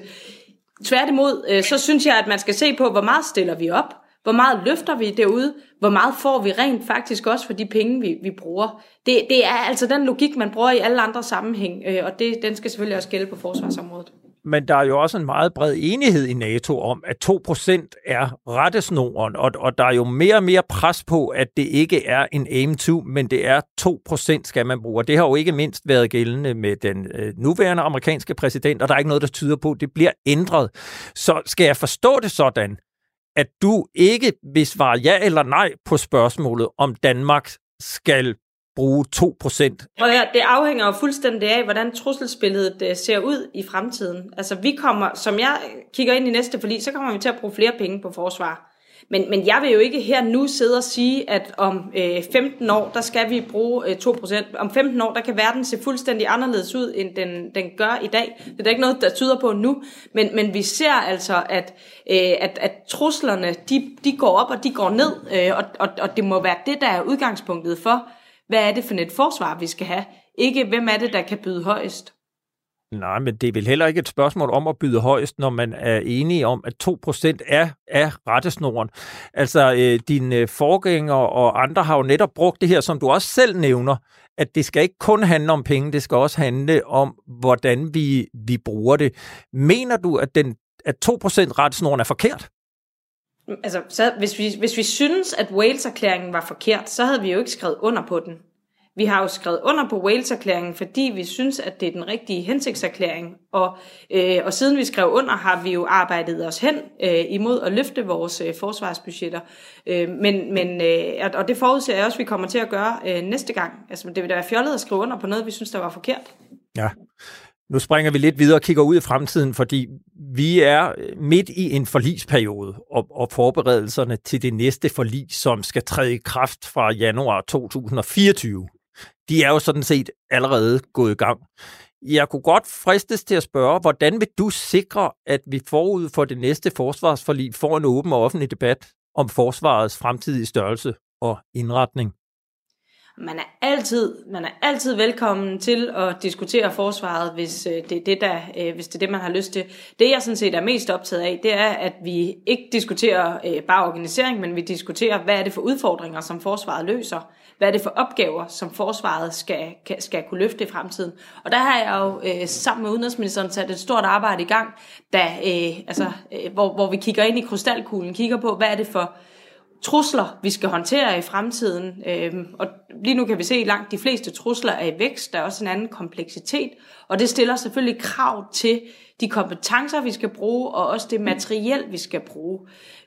Tværtimod, øh, så synes jeg, at man skal se på, hvor meget stiller vi op, hvor meget løfter vi derude? Hvor meget får vi rent faktisk også for de penge, vi, vi bruger? Det, det er altså den logik, man bruger i alle andre sammenhæng, øh, og det, den skal selvfølgelig også gælde på forsvarsområdet. Men der er jo også en meget bred enighed i NATO om, at 2% er rettesnoren, og, og der er jo mere og mere pres på, at det ikke er en aim to, men det er 2% skal man bruge. Og det har jo ikke mindst været gældende med den øh, nuværende amerikanske præsident, og der er ikke noget, der tyder på, at det bliver ændret. Så skal jeg forstå det sådan, at du ikke vil svare ja eller nej på spørgsmålet, om Danmark skal bruge 2 procent. Det afhænger jo fuldstændig af, hvordan trusselsbilledet øh, ser ud i fremtiden. Altså vi kommer, som jeg kigger ind i næste forlig, så kommer vi til at bruge flere penge på forsvar. Men, men jeg vil jo ikke her nu sidde og sige, at om øh, 15 år, der skal vi bruge øh, 2%. Om 15 år, der kan verden se fuldstændig anderledes ud, end den, den gør i dag. Det er der ikke noget, der tyder på nu. Men, men vi ser altså, at, øh, at, at truslerne, de, de går op og de går ned. Øh, og, og, og det må være det, der er udgangspunktet for, hvad er det for et forsvar, vi skal have. Ikke hvem er det, der kan byde højst. Nej, men det er vel heller ikke et spørgsmål om at byde højst, når man er enige om, at 2% er, er rettesnoren. Altså, øh, dine øh, forgængere og andre har jo netop brugt det her, som du også selv nævner, at det skal ikke kun handle om penge, det skal også handle om, hvordan vi, vi bruger det. Mener du, at, den, at 2% rettesnoren er forkert? Altså, så hvis, vi, hvis vi synes, at Wales-erklæringen var forkert, så havde vi jo ikke skrevet under på den. Vi har jo skrevet under på Wales-erklæringen, fordi vi synes, at det er den rigtige hensigtserklæring. Og, øh, og siden vi skrev under, har vi jo arbejdet os hen øh, imod at løfte vores øh, forsvarsbudgetter. Øh, men, men, øh, og det forudser jeg også, at vi kommer til at gøre øh, næste gang. Altså, det vil da være fjollet at skrive under på noget, vi synes, der var forkert. Ja. Nu springer vi lidt videre og kigger ud i fremtiden, fordi vi er øh, midt i en forlisperiode, og, og forberedelserne til det næste forlis, som skal træde i kraft fra januar 2024 de er jo sådan set allerede gået i gang. Jeg kunne godt fristes til at spørge, hvordan vil du sikre, at vi forud for det næste forsvarsforlig får en åben og offentlig debat om forsvarets fremtidige størrelse og indretning? Man er altid, man er altid velkommen til at diskutere forsvaret, hvis øh, det er det, der, øh, hvis det er det, man har lyst til. Det, jeg sådan set er mest optaget af, det er, at vi ikke diskuterer øh, bare organisering, men vi diskuterer, hvad er det for udfordringer, som forsvaret løser hvad er det for opgaver, som forsvaret skal, skal kunne løfte i fremtiden. Og der har jeg jo øh, sammen med udenrigsministeren sat et stort arbejde i gang, der, øh, altså, øh, hvor, hvor vi kigger ind i krystalkuglen, kigger på, hvad er det for trusler, vi skal håndtere i fremtiden. Øhm, og lige nu kan vi se, at langt de fleste trusler er i vækst. Der er også en anden kompleksitet. Og det stiller selvfølgelig krav til de kompetencer, vi skal bruge, og også det materiel, vi skal bruge.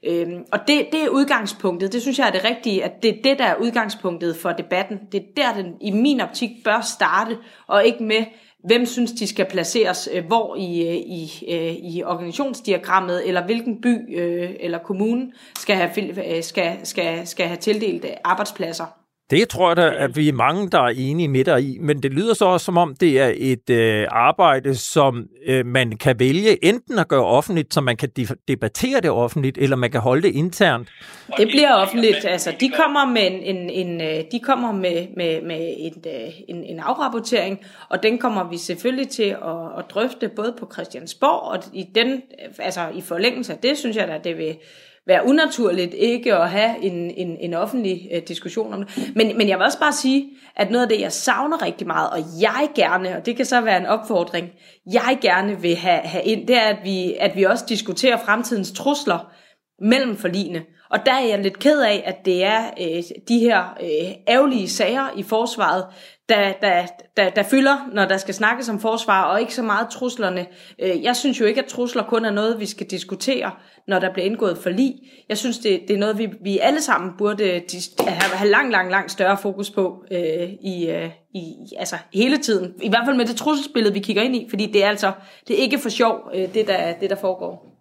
Øhm, og det, det er udgangspunktet. Det synes jeg er det rigtige, at det er det, der er udgangspunktet for debatten. Det er der, den i min optik bør starte, og ikke med, hvem synes, de skal placeres øh, hvor i, øh, i, øh, i organisationsdiagrammet, eller hvilken by øh, eller kommune skal have, øh, skal, skal, skal have tildelt øh, arbejdspladser. Det tror jeg da, at vi er mange, der er enige med dig i, men det lyder så også, som om det er et øh, arbejde, som øh, man kan vælge enten at gøre offentligt, så man kan debattere det offentligt, eller man kan holde det internt. Det bliver offentligt. Altså, de kommer med en, en, en øh, de kommer med, med, med en, øh, en, en afrapportering, og den kommer vi selvfølgelig til at, at drøfte både på Christiansborg og i den, altså i forlængelse af det, synes jeg da, det vil være unaturligt ikke at have en, en, en offentlig øh, diskussion om det. Men, men jeg vil også bare sige, at noget af det, jeg savner rigtig meget, og jeg gerne, og det kan så være en opfordring, jeg gerne vil have, have ind, det er, at vi, at vi også diskuterer fremtidens trusler mellem forligene. Og der er jeg lidt ked af, at det er øh, de her øh, ærgerlige sager i forsvaret, der, der, der, der fylder, når der skal snakkes om forsvar, og ikke så meget truslerne. Øh, jeg synes jo ikke, at trusler kun er noget, vi skal diskutere, når der bliver indgået forlig. Jeg synes, det, det er noget, vi, vi alle sammen burde have, have langt, langt, langt større fokus på øh, i, øh, i, altså hele tiden. I hvert fald med det trusselsbillede, vi kigger ind i, fordi det er altså det er ikke for sjov, øh, det, der, det der foregår.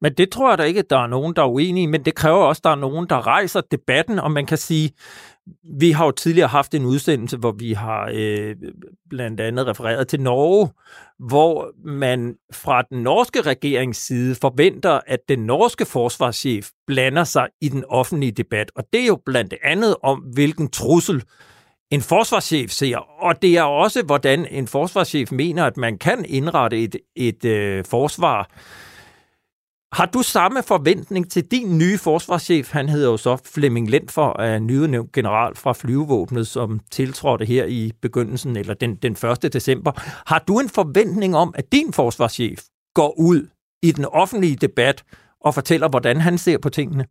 Men det tror jeg da ikke, at der er nogen, der er uenige men det kræver også, at der er nogen, der rejser debatten, og man kan sige, vi har jo tidligere haft en udsendelse, hvor vi har øh, blandt andet refereret til Norge, hvor man fra den norske regerings side forventer, at den norske forsvarschef blander sig i den offentlige debat. Og det er jo blandt andet om, hvilken trussel en forsvarschef ser. Og det er også, hvordan en forsvarschef mener, at man kan indrette et, et øh, forsvar, har du samme forventning til din nye forsvarschef? Han hedder jo så Flemming Lentfor, er nyudnævnt general fra flyvevåbnet, som tiltrådte her i begyndelsen, eller den, den 1. december. Har du en forventning om, at din forsvarschef går ud i den offentlige debat og fortæller, hvordan han ser på tingene?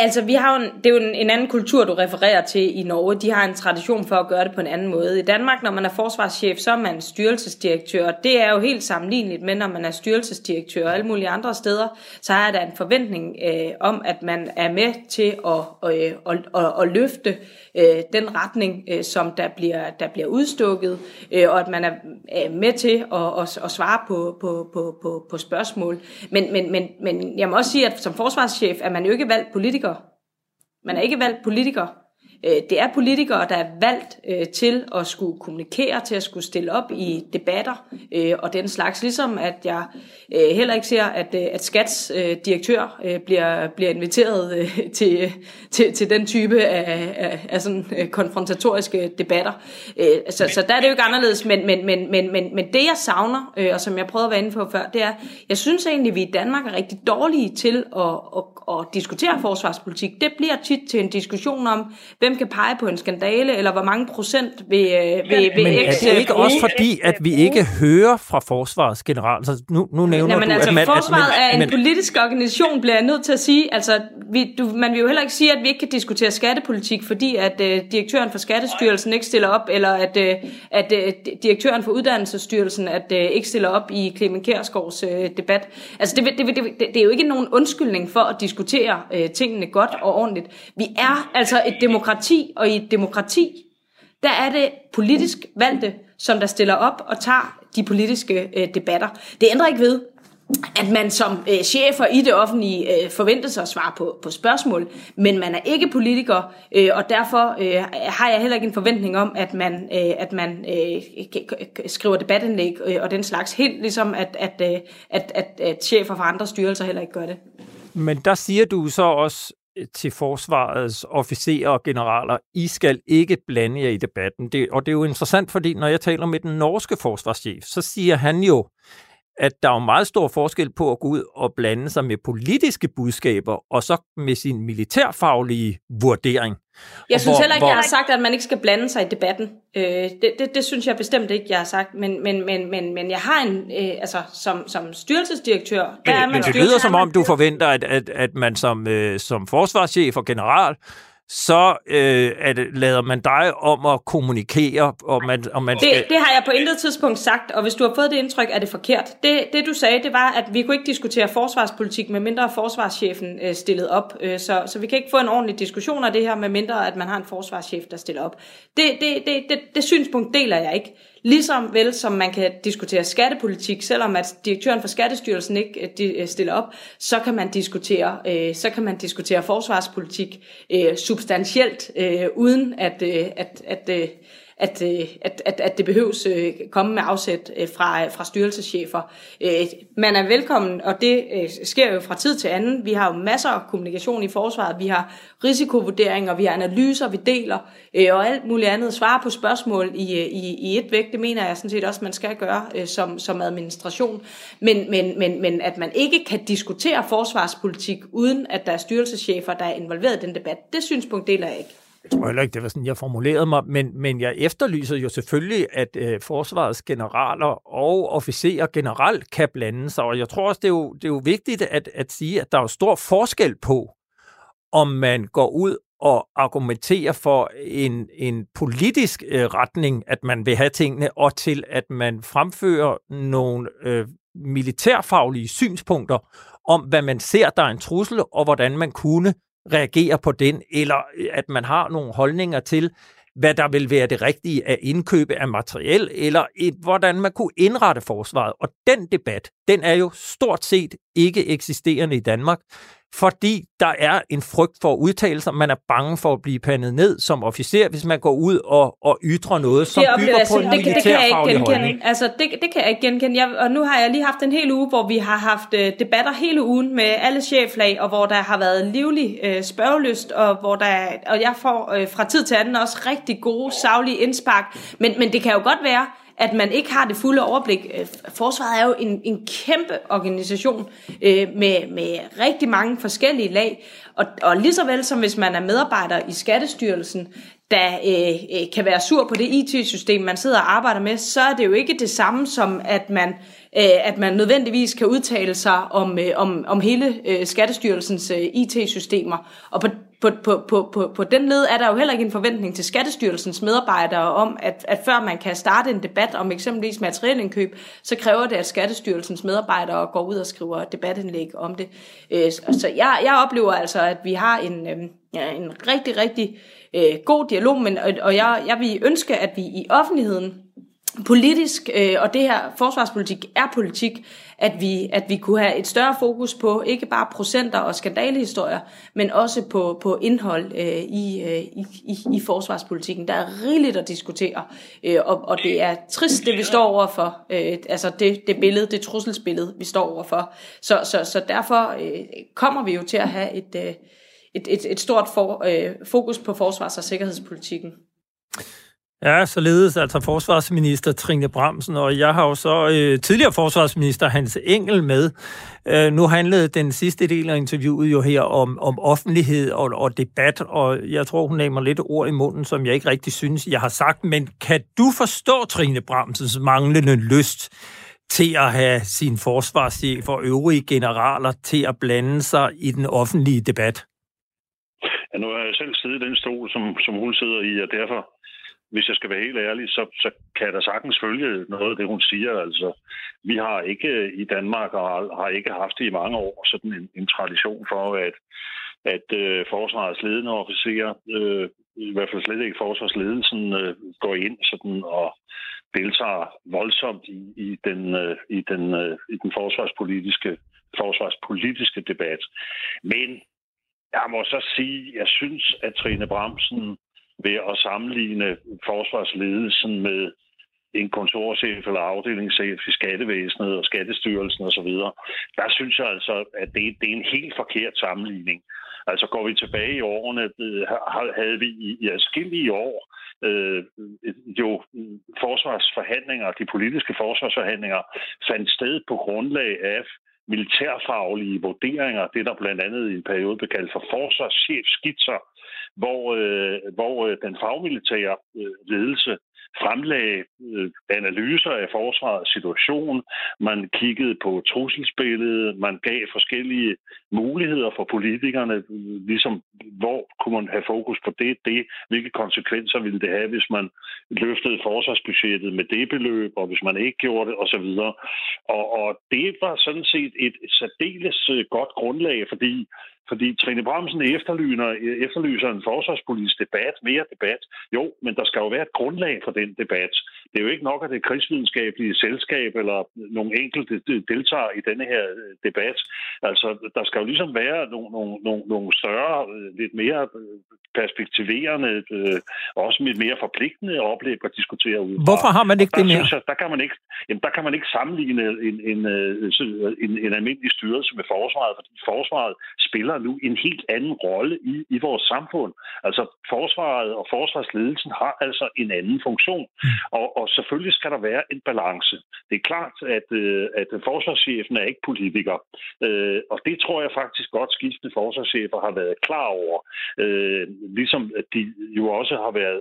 Altså, vi har jo en, det er jo en, en anden kultur, du refererer til i Norge. De har en tradition for at gøre det på en anden måde. I Danmark, når man er forsvarschef, så er man styrelsesdirektør. Det er jo helt sammenligneligt med, når man er styrelsesdirektør og alle mulige andre steder, så er der en forventning øh, om, at man er med til at, øh, at, at, at løfte øh, den retning, øh, som der bliver, der bliver udstukket, øh, og at man er øh, med til at, at, at svare på, på, på, på, på spørgsmål. Men, men, men, men jeg må også sige, at som forsvarschef er man jo ikke valgt politiker. Man er ikke valgt politiker. Øh, det er politikere, der er valgt øh, til at skulle kommunikere, til at skulle stille op i debatter øh, og den slags. Ligesom at jeg øh, heller ikke ser, at, at Skats direktør bliver, bliver inviteret til, til, til den type af, af, af sådan konfrontatoriske debatter. Så, så der er det jo ikke anderledes. Men, men, men, men, men, men det jeg savner, og som jeg prøvede at være inde på før, det er, jeg synes egentlig, at vi i Danmark er rigtig dårlige til at, at, at diskutere forsvarspolitik. Det bliver tit til en diskussion om, hvem kan pege på en skandale, eller hvor mange procent vil, øh, vil, vil Men er det ikke også fordi, at vi ikke hører fra forsvarets general? Så nu, nu nævner Jamen, du, altså, at man... forsvaret at, men, er en men, politisk organisation, bliver jeg nødt til at sige. Altså, vi, du, man vil jo heller ikke sige, at vi ikke kan diskutere skattepolitik, fordi at øh, direktøren for Skattestyrelsen ikke stiller op, eller at, øh, at øh, direktøren for Uddannelsesstyrelsen at, øh, ikke stiller op i Clemen Kærsgaards øh, debat. Altså, det, det, det, det, det er jo ikke nogen undskyldning for at diskutere øh, tingene godt og ordentligt. Vi er altså et demokrati, og i et demokrati, der er det politisk valgte, som der stiller op og tager de politiske øh, debatter. Det ændrer ikke ved, at man som øh, chefer i det offentlige øh, forventer sig at svare på, på spørgsmål, men man er ikke politiker, øh, og derfor øh, har jeg heller ikke en forventning om, at man, øh, at man øh, skriver debatindlæg øh, og den slags, helt ligesom at, at, øh, at, at, at chefer fra andre styrelser heller ikke gør det. Men der siger du så også, til forsvarets officerer og generaler, I skal ikke blande jer i debatten. Det, og det er jo interessant, fordi når jeg taler med den norske forsvarschef, så siger han jo, at der er meget stor forskel på at gå ud og blande sig med politiske budskaber, og så med sin militærfaglige vurdering. Jeg synes hvor, heller ikke, hvor... jeg har sagt, at man ikke skal blande sig i debatten. Øh, det, det, det synes jeg bestemt ikke, jeg har sagt. Men, men, men, men, men jeg har en, øh, altså som, som styrelsesdirektør, der men, er man Men det lyder som om, du forventer, at, at, at man som, øh, som forsvarschef og general så øh, at, lader man dig om at kommunikere, og man, og man skal... det, det har jeg på intet tidspunkt sagt, og hvis du har fået det indtryk, er det forkert. Det, det du sagde, det var, at vi kunne ikke diskutere forsvarspolitik, med mindre forsvarschefen øh, stillede op. Øh, så, så vi kan ikke få en ordentlig diskussion af det her, med mindre at man har en forsvarschef, der stiller op. Det, det, det, det, det synspunkt deler jeg ikke. Ligesom vel som man kan diskutere skattepolitik, selvom at direktøren for Skattestyrelsen ikke øh, øh, stiller op, så kan man diskutere, øh, så kan man diskutere forsvarspolitik øh, substantielt, uden at, at, at, at, øh, at, øh, at, at at det behøves øh, komme med afsæt øh, fra, fra styrelseschefer. Man er velkommen, og det sker jo fra tid til anden. Vi har jo masser af kommunikation i forsvaret, vi har risikovurderinger, vi har analyser, vi deler, og alt muligt andet. Svare på spørgsmål i, i, i et væk, det mener jeg sådan set også, man skal gøre som, som administration. Men, men, men, men at man ikke kan diskutere forsvarspolitik, uden at der er styrelseschefer, der er involveret i den debat, det synspunkt deler jeg ikke. Jeg tror heller ikke, det var sådan, jeg formulerede mig, men, men jeg efterlyser jo selvfølgelig, at øh, forsvarets generaler og officerer generelt kan blande sig, og jeg tror også, det er jo, det er jo vigtigt at, at sige, at der er jo stor forskel på, om man går ud og argumenterer for en, en politisk øh, retning, at man vil have tingene, og til at man fremfører nogle øh, militærfaglige synspunkter om, hvad man ser, der er en trussel, og hvordan man kunne reagerer på den, eller øh, at man har nogle holdninger til, hvad der vil være det rigtige at indkøbe af materiel, eller et, hvordan man kunne indrette forsvaret. Og den debat, den er jo stort set ikke eksisterende i Danmark fordi der er en frygt for at udtale sig. Man er bange for at blive pandet ned som officer, hvis man går ud og, og ytrer noget, som det bygger på en det, det kan jeg ikke genkende. Altså, det, det kan jeg ikke genkende. Jeg, og nu har jeg lige haft en hel uge, hvor vi har haft uh, debatter hele ugen med alle cheflag, og hvor der har været livlig uh, spørgelyst, og hvor der, og jeg får uh, fra tid til anden også rigtig gode, savlige indspark. Men, men det kan jo godt være, at man ikke har det fulde overblik. Øh, forsvaret er jo en, en kæmpe organisation øh, med, med rigtig mange forskellige lag, og, og lige så vel som hvis man er medarbejder i Skattestyrelsen, der øh, øh, kan være sur på det IT-system, man sidder og arbejder med, så er det jo ikke det samme som, at man, øh, Øh, at man nødvendigvis kan udtale sig om, øh, om, om hele øh, Skattestyrelsens IT-systemer. Og på på, på, på, på, på den led er der jo heller ikke en forventning til Skattestyrelsens medarbejdere om, at, at før man kan starte en debat om eksempelvis materielindkøb, så kræver det, at Skattestyrelsens medarbejdere går ud og skriver debatindlæg om det. Så jeg, jeg oplever altså, at vi har en, en rigtig, rigtig god dialog, men, og jeg, jeg vil ønske, at vi i offentligheden politisk, øh, og det her forsvarspolitik er politik, at vi, at vi kunne have et større fokus på ikke bare procenter og skandalehistorier, men også på, på indhold øh, i, øh, i, i, i forsvarspolitikken. Der er rigeligt at diskutere, øh, og, og det er trist, det vi står overfor, øh, altså det, det billede, det trusselsbillede, vi står overfor. Så, så, så derfor øh, kommer vi jo til at have et, øh, et, et, et stort for, øh, fokus på forsvars- og sikkerhedspolitikken. Ja, således altså forsvarsminister Trine Bramsen, og jeg har jo så øh, tidligere forsvarsminister Hans Engel med. Øh, nu handlede den sidste del af interviewet jo her om, om offentlighed og, og debat, og jeg tror, hun mig lidt ord i munden, som jeg ikke rigtig synes, jeg har sagt. Men kan du forstå Trine Bramsens manglende lyst til at have sin forsvarschef og øvrige generaler til at blande sig i den offentlige debat? Ja, nu har jeg selv siddet i den stol, som, som hun sidder i, og derfor hvis jeg skal være helt ærlig, så, så kan der sagtens følge noget af det, hun siger. Altså, vi har ikke øh, i Danmark og har ikke haft det i mange år sådan en, en tradition for, at, at øh, forsvarets ledende officerer, øh, i hvert fald slet ikke forsvarsledelsen, øh, går ind sådan og deltager voldsomt i, i den, øh, i den, øh, i den forsvarspolitiske, forsvarspolitiske debat. Men jeg må så sige, jeg synes, at Trine Bramsen ved at sammenligne forsvarsledelsen med en kontorchef eller afdelingschef i skattevæsenet og skattestyrelsen osv., der synes jeg altså, at det, det er en helt forkert sammenligning. Altså går vi tilbage i årene, øh, havde vi i, i adskillige år øh, jo forsvarsforhandlinger, de politiske forsvarsforhandlinger fandt sted på grundlag af militærfaglige vurderinger, det der blandt andet i en periode blev kaldt for forsvarschefskitser, hvor, øh, hvor øh, den fagmilitære øh, ledelse fremlagde øh, analyser af forsvarets situation. Man kiggede på trusselsbilledet. Man gav forskellige muligheder for politikerne, ligesom hvor kunne man have fokus på det, det, hvilke konsekvenser ville det have, hvis man løftede forsvarsbudgettet med det beløb, og hvis man ikke gjorde det, osv. Og, og det var sådan set et særdeles øh, godt grundlag, fordi fordi Trine Bremsen efterlyser, efterlyser en forsvarspolitisk debat, mere debat. Jo, men der skal jo være et grundlag for den debat. Det er jo ikke nok, at det krigsvidenskabelige selskab eller nogle enkelte deltager i denne her øh, debat. Altså, der skal jo ligesom være nogle, nogle, nogle, nogle større, øh, lidt mere øh, perspektiverende, øh, også et mere forpligtende oplæg at diskutere ud. Hvorfor har man ikke der, det mere? Jeg, der, kan man ikke, jamen, der kan man ikke sammenligne en, en, en, en almindelig styrelse med forsvaret, fordi forsvaret spiller nu en helt anden rolle i, i vores samfund. Altså forsvaret og forsvarsledelsen har altså en anden funktion. Mm. Og, og selvfølgelig skal der være en balance. Det er klart, at, øh, at forsvarschefen er ikke politiker. Øh, og det tror jeg faktisk godt skiftende forsvarschefer har været klar over. Øh, ligesom at de jo også har været,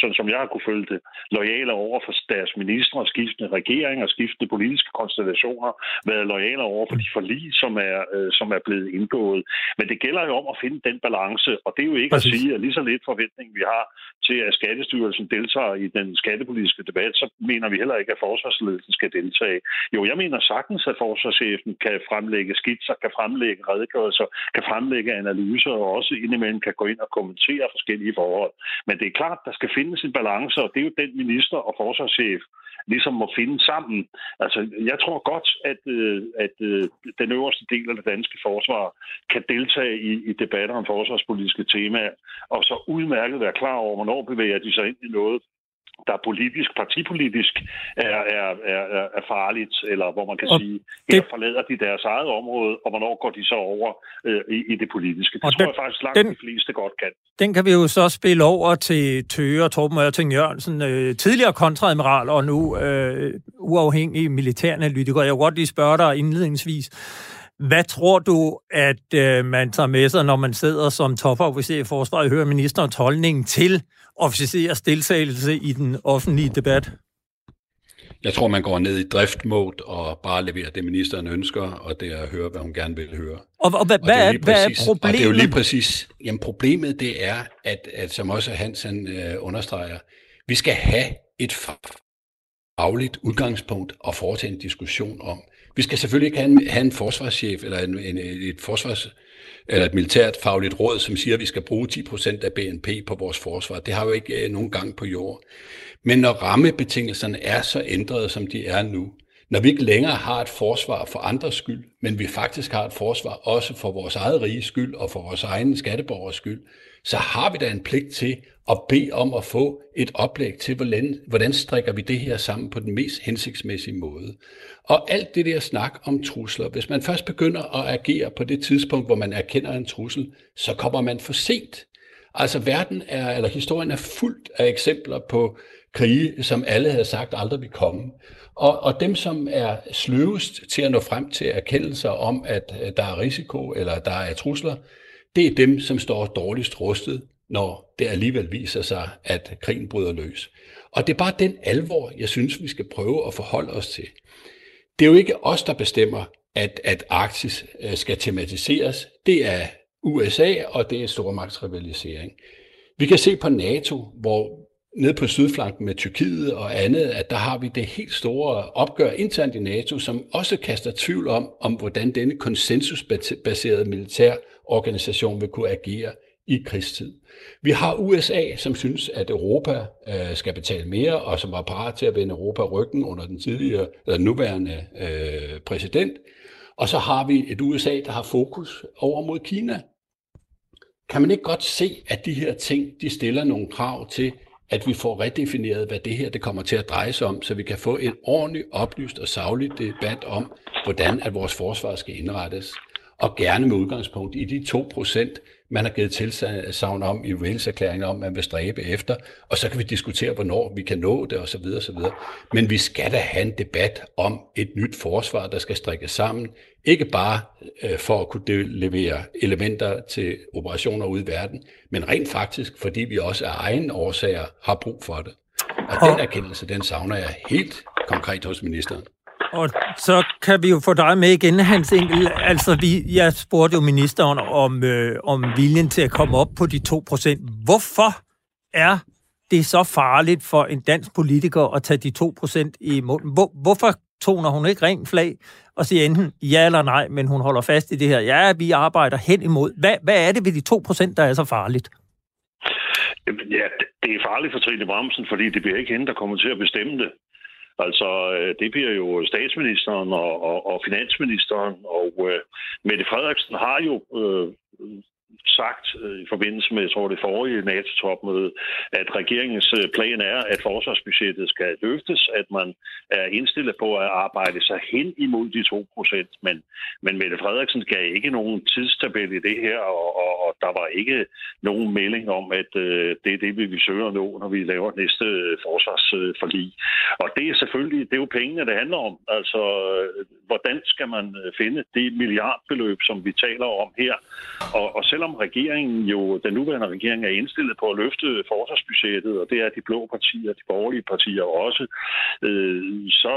sådan som jeg har kunne følge det, lojale over for deres ministre, skiftende regeringer, skiftende politiske konstellationer, været lojale over for de forlig, som er, som er blevet indgået. Men det gælder jo om at finde den balance, og det er jo ikke Præcis. at sige, at lige så lidt forventning vi har til, at Skattestyrelsen deltager i den skattepolitiske debat, så mener vi heller ikke, at forsvarsledelsen skal deltage. Jo, jeg mener sagtens, at forsvarschefen kan fremlægge skitser, kan fremlægge redegørelser, kan fremlægge analyser, og også indimellem kan gå ind og kommentere forskellige forhold. Men det er klart, der skal findes en balance, og det er jo den minister og forsvarschef, ligesom må finde sammen. Altså, jeg tror godt, at, øh, at øh, den øverste del af det danske forsvar kan deltage i, i debatter om forsvarspolitiske temaer, og så udmærket være klar over, hvornår bevæger de sig ind i noget, der er politisk, partipolitisk er, er, er, er farligt, eller hvor man kan og sige, her det... forlader de deres eget område, og hvornår går de så over øh, i, i det politiske. Det og tror den, jeg faktisk langt den, de fleste godt kan. Den kan vi jo så spille over til Tøge og Torben Ørting Jørgensen, øh, tidligere kontradmiral og nu øh, uafhængig militæranalytiker. Jeg vil godt lige spørge dig indledningsvis, hvad tror du, at øh, man tager med sig, når man sidder som topofficer i forsvaret og hører ministerens holdning til officerers deltagelse i den offentlige debat? Jeg tror, man går ned i driftmode og bare leverer det, ministeren ønsker, og det er at høre, hvad hun gerne vil høre. Og, og, hvad, og hvad, er, hvad er problemet? Og det er jo lige præcis, jamen problemet det er, at, at som også Hansen øh, understreger, vi skal have et fagligt udgangspunkt og foretage en diskussion om. Vi skal selvfølgelig ikke have en, have en forsvarschef eller en, en, et forsvars eller et militært fagligt råd, som siger, at vi skal bruge 10% af BNP på vores forsvar. Det har jo ikke øh, nogen gang på jord. Men når rammebetingelserne er så ændrede, som de er nu, når vi ikke længere har et forsvar for andres skyld, men vi faktisk har et forsvar også for vores eget rige skyld og for vores egne skatteborgers skyld, så har vi da en pligt til at bede om at få et oplæg til, hvordan, hvordan strikker vi det her sammen på den mest hensigtsmæssige måde. Og alt det der snak om trusler, hvis man først begynder at agere på det tidspunkt, hvor man erkender en trussel, så kommer man for sent. Altså verden er, eller historien er fuldt af eksempler på krige, som alle havde sagt aldrig ville komme. Og, og dem, som er sløvest til at nå frem til erkendelser om, at der er risiko eller der er trusler, det er dem, som står dårligst rustet, når det alligevel viser sig, at krigen bryder løs. Og det er bare den alvor, jeg synes, vi skal prøve at forholde os til. Det er jo ikke os, der bestemmer, at, at Arktis øh, skal tematiseres. Det er USA, og det er stormagtsrivalisering. Vi kan se på NATO, hvor nede på sydflanken med Tyrkiet og andet, at der har vi det helt store opgør internt i NATO, som også kaster tvivl om, om hvordan denne konsensusbaserede militær organisation vil kunne agere i krigstid. Vi har USA, som synes, at Europa øh, skal betale mere, og som var parat til at vende Europa ryggen under den tidligere, eller nuværende øh, præsident. Og så har vi et USA, der har fokus over mod Kina. Kan man ikke godt se, at de her ting, de stiller nogle krav til, at vi får redefineret, hvad det her det kommer til at dreje sig om, så vi kan få en ordentlig, oplyst og saglig debat om, hvordan at vores forsvar skal indrettes. Og gerne med udgangspunkt i de 2 procent, man har givet tilsagn om i Wales-erklæringen om, man vil stræbe efter, og så kan vi diskutere, hvornår vi kan nå det osv. osv. Men vi skal da have en debat om et nyt forsvar, der skal strikkes sammen, ikke bare øh, for at kunne levere elementer til operationer ude i verden, men rent faktisk, fordi vi også af egen årsager har brug for det. Og den erkendelse, den savner jeg helt konkret hos ministeren. Og så kan vi jo få dig med igen, Hans Engel. Altså, vi, jeg spurgte jo ministeren om, øh, om viljen til at komme op på de 2%. Hvorfor er det så farligt for en dansk politiker at tage de 2% i munden? Hvor, hvorfor toner hun ikke rent flag og siger enten ja eller nej, men hun holder fast i det her. Ja, vi arbejder hen imod. Hvad, hvad er det ved de 2%, der er så farligt? Ja, det er farligt for Trine Bramsen, fordi det bliver ikke hende, der kommer til at bestemme det. Altså, øh, det bliver jo statsministeren og, og, og finansministeren, og øh, Mette Frederiksen har jo øh, sagt øh, i forbindelse med, jeg tror det forrige NATO-topmøde, at regeringens øh, plan er, at forsvarsbudgettet skal løftes, at man er indstillet på at arbejde sig hen imod de 2 procent. Men, men Mette Frederiksen gav ikke nogen tidstabel i det her, og, og, og der var ikke nogen melding om, at øh, det er det, vi vil søge at nå, når vi laver næste øh, forsvarsforlig. Og det er selvfølgelig, det er jo pengene, det handler om. Altså, øh, hvordan skal man finde det milliardbeløb, som vi taler om her? Og, og selvom regeringen jo, den nuværende regering er indstillet på at løfte forsvarsbudgettet, og det er de blå partier, de borgerlige partier også, øh, så,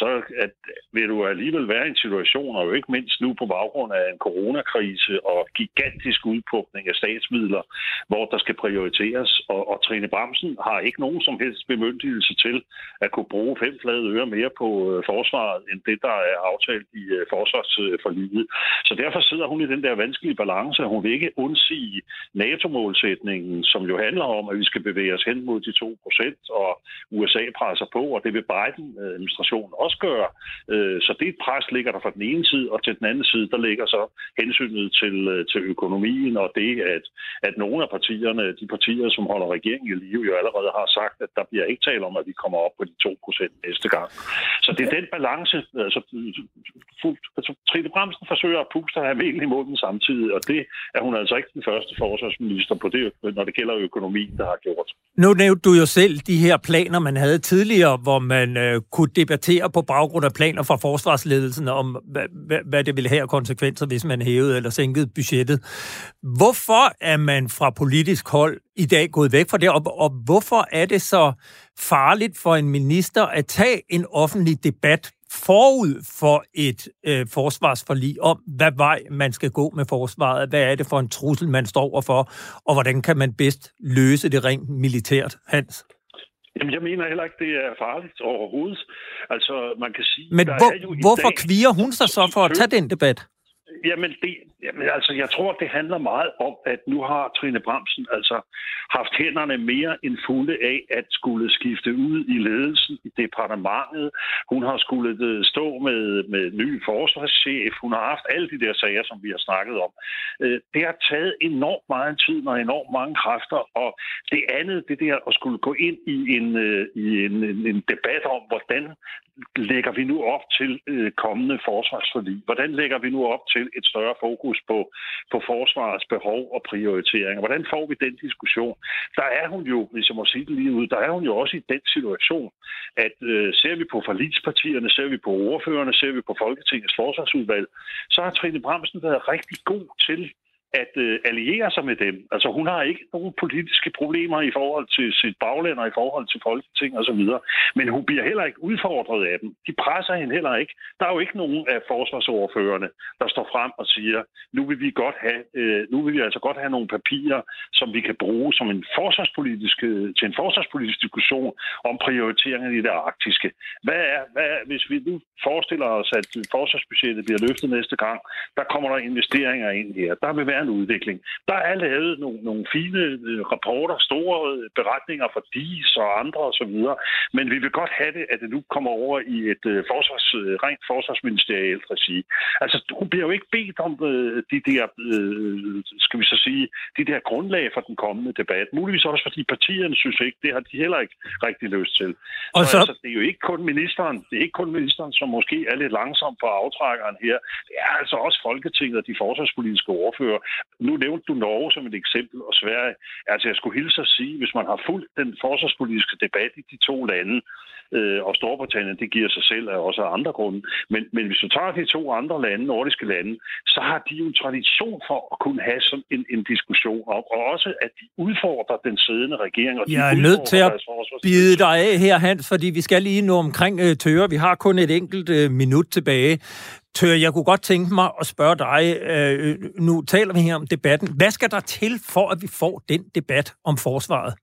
så at, vil du alligevel være i en situation, og jo ikke mindst nu på baggrund af en coronakrise og gigantisk udpumpning af statsmidler, hvor der skal prioriteres, og, og Trine Bremsen har ikke nogen som helst bemyndigelse til at kunne bruge fem flade øre mere på øh, forsvaret, end det, der er aftalt i øh, forsvarsforliget. Så derfor sidder hun i den der vanskelige balance, at hun vil ikke undsige NATO-målsætningen, som jo handler om, at vi skal bevæge os hen mod de 2 procent, og USA presser på, og det vil Biden-administrationen også gøre. Så det pres ligger der fra den ene side, og til den anden side, der ligger så hensynet til, til økonomien, og det, at, at nogle af partierne, de partier, som holder regeringen i live, jo allerede har sagt, at der bliver ikke tale om, at vi kommer op på de 2 procent næste gang. Så det er den balance, altså, altså Trine Bremsen forsøger at puste ham mel i munden samtidig, og det er hun altså ikke den første forsvarsminister på det, når det gælder økonomi, der har gjort. Nu nævnte du jo selv de her planer, man havde tidligere, hvor man øh, kunne debattere på baggrund af planer fra forsvarsledelsen om, hvad, hvad, det ville have konsekvenser, hvis man hævede eller sænkede budgettet. Hvorfor er man fra politisk hold i dag gået væk fra det, og, og hvorfor er det så farligt for en minister at tage en offentlig debat forud for et øh, forsvarsforlig om, hvad vej man skal gå med forsvaret, hvad er det for en trussel, man står overfor, og hvordan kan man bedst løse det rent militært, Hans? Jamen, jeg mener heller ikke, det er farligt overhovedet. Altså, man kan sige... Men hvor, er jo hvorfor dag... kviger hun sig så for at tage den debat? Jamen, det, jamen, altså, jeg tror, det handler meget om, at nu har Trine Bramsen altså haft hænderne mere end fulde af at skulle skifte ud i ledelsen i departementet. Hun har skulle øh, stå med, med ny forsvarschef. Hun har haft alle de der sager, som vi har snakket om. Øh, det har taget enormt meget tid og enormt mange kræfter, og det andet, det der at skulle gå ind i en, øh, i en, en, en debat om, hvordan lægger vi nu op til øh, kommende forsvarsforlig? Hvordan lægger vi nu op til et større fokus på, på forsvarets behov og prioriteringer? Hvordan får vi den diskussion? Der er hun jo, hvis jeg må sige det lige ud, der er hun jo også i den situation, at øh, ser vi på forligspartierne, ser vi på ordførerne, ser vi på Folketingets forsvarsudvalg, så har Trine Bremsen været rigtig god til at øh, alliere sig med dem. Altså hun har ikke nogen politiske problemer i forhold til sit bagland og i forhold til Folketing og så videre. Men hun bliver heller ikke udfordret af dem. De presser hende heller ikke. Der er jo ikke nogen af forsvarsoverførerne, der står frem og siger, nu vil vi godt have, øh, nu vil vi altså godt have nogle papirer, som vi kan bruge som en forsvarspolitisk, øh, til en forsvarspolitisk diskussion om prioriteringerne i det arktiske. Hvad er, hvad er, hvis vi nu forestiller os, at forsvarsbudgettet bliver løftet næste gang, der kommer der investeringer ind her. Der vil være en udvikling. Der er lavet nogle, nogle fine øh, rapporter, store øh, beretninger fra DIS og andre osv., men vi vil godt have det, at det nu kommer over i et øh, forsvars, rent forsvarsministerielt regi. Altså, hun bliver jo ikke bedt om de der, skal vi så sige, de der grundlag for den kommende debat. Muligvis også, fordi partierne synes ikke, det har de heller ikke rigtig lyst til. Og så... Altså, det er jo ikke kun ministeren, det er ikke kun ministeren, som måske er lidt langsom på aftrækkeren her. Det er altså også Folketinget og de forsvarspolitiske ordfører, nu nævnte du Norge som et eksempel, og Sverige. Altså, jeg skulle hilse at sige, hvis man har fulgt den forsvarspolitiske debat i de to lande, øh, og Storbritannien, det giver sig selv af også af andre grunde, men, men hvis du tager de to andre lande, nordiske lande, så har de jo en tradition for at kunne have sådan en, en diskussion op, og også at de udfordrer den siddende regering. Og de jeg er nødt til at bide dig af her, Hans, fordi vi skal lige nå omkring øh, Tøre. Vi har kun et enkelt øh, minut tilbage. Tør, jeg kunne godt tænke mig at spørge dig, øh, øh, nu taler vi her om debatten. Hvad skal der til for, at vi får den debat om forsvaret?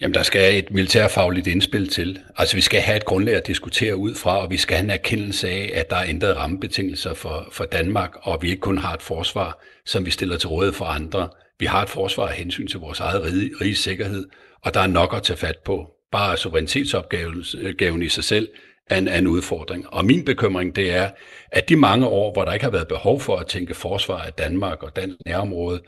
Jamen, der skal et militærfagligt indspil til. Altså, vi skal have et grundlag at diskutere ud fra, og vi skal have en erkendelse af, at der er ændrede rammebetingelser for, for Danmark, og vi ikke kun har et forsvar, som vi stiller til rådighed for andre. Vi har et forsvar af hensyn til vores eget rige, rige sikkerhed, og der er nok at tage fat på. Bare suverænitetsopgaven øh, i sig selv er en, er en udfordring. Og min bekymring, det er, at de mange år, hvor der ikke har været behov for at tænke forsvar af Danmark og dansk nærområde,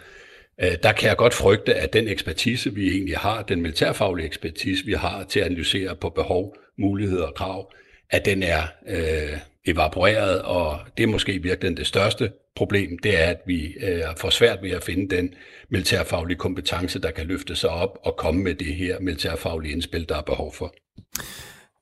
øh, der kan jeg godt frygte, at den ekspertise, vi egentlig har, den militærfaglige ekspertise, vi har til at analysere på behov, muligheder og krav, at den er øh, evaporeret, og det er måske virkelig det største problem, det er, at vi øh, får svært ved at finde den militærfaglige kompetence, der kan løfte sig op og komme med det her militærfaglige indspil, der er behov for.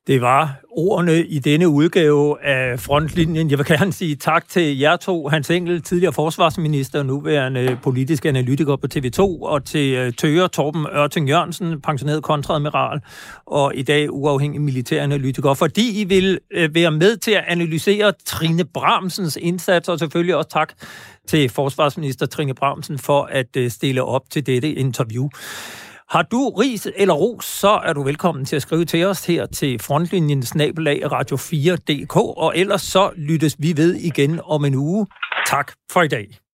Det var ordene i denne udgave af Frontlinjen. Jeg vil gerne sige tak til jer to, Hans Engel, tidligere forsvarsminister, nuværende politisk analytiker på TV2, og til øh, Tøger Torben Ørting Jørgensen, pensioneret kontradmiral, og i dag uafhængig militæranalytiker, fordi I vil øh, være med til at analysere Trine Bramsens indsats, og selvfølgelig også tak til forsvarsminister Trine Bramsen for at øh, stille op til dette interview. Har du ris eller ros, så er du velkommen til at skrive til os her til frontlinjen snabelag radio4.dk, og ellers så lyttes vi ved igen om en uge. Tak for i dag.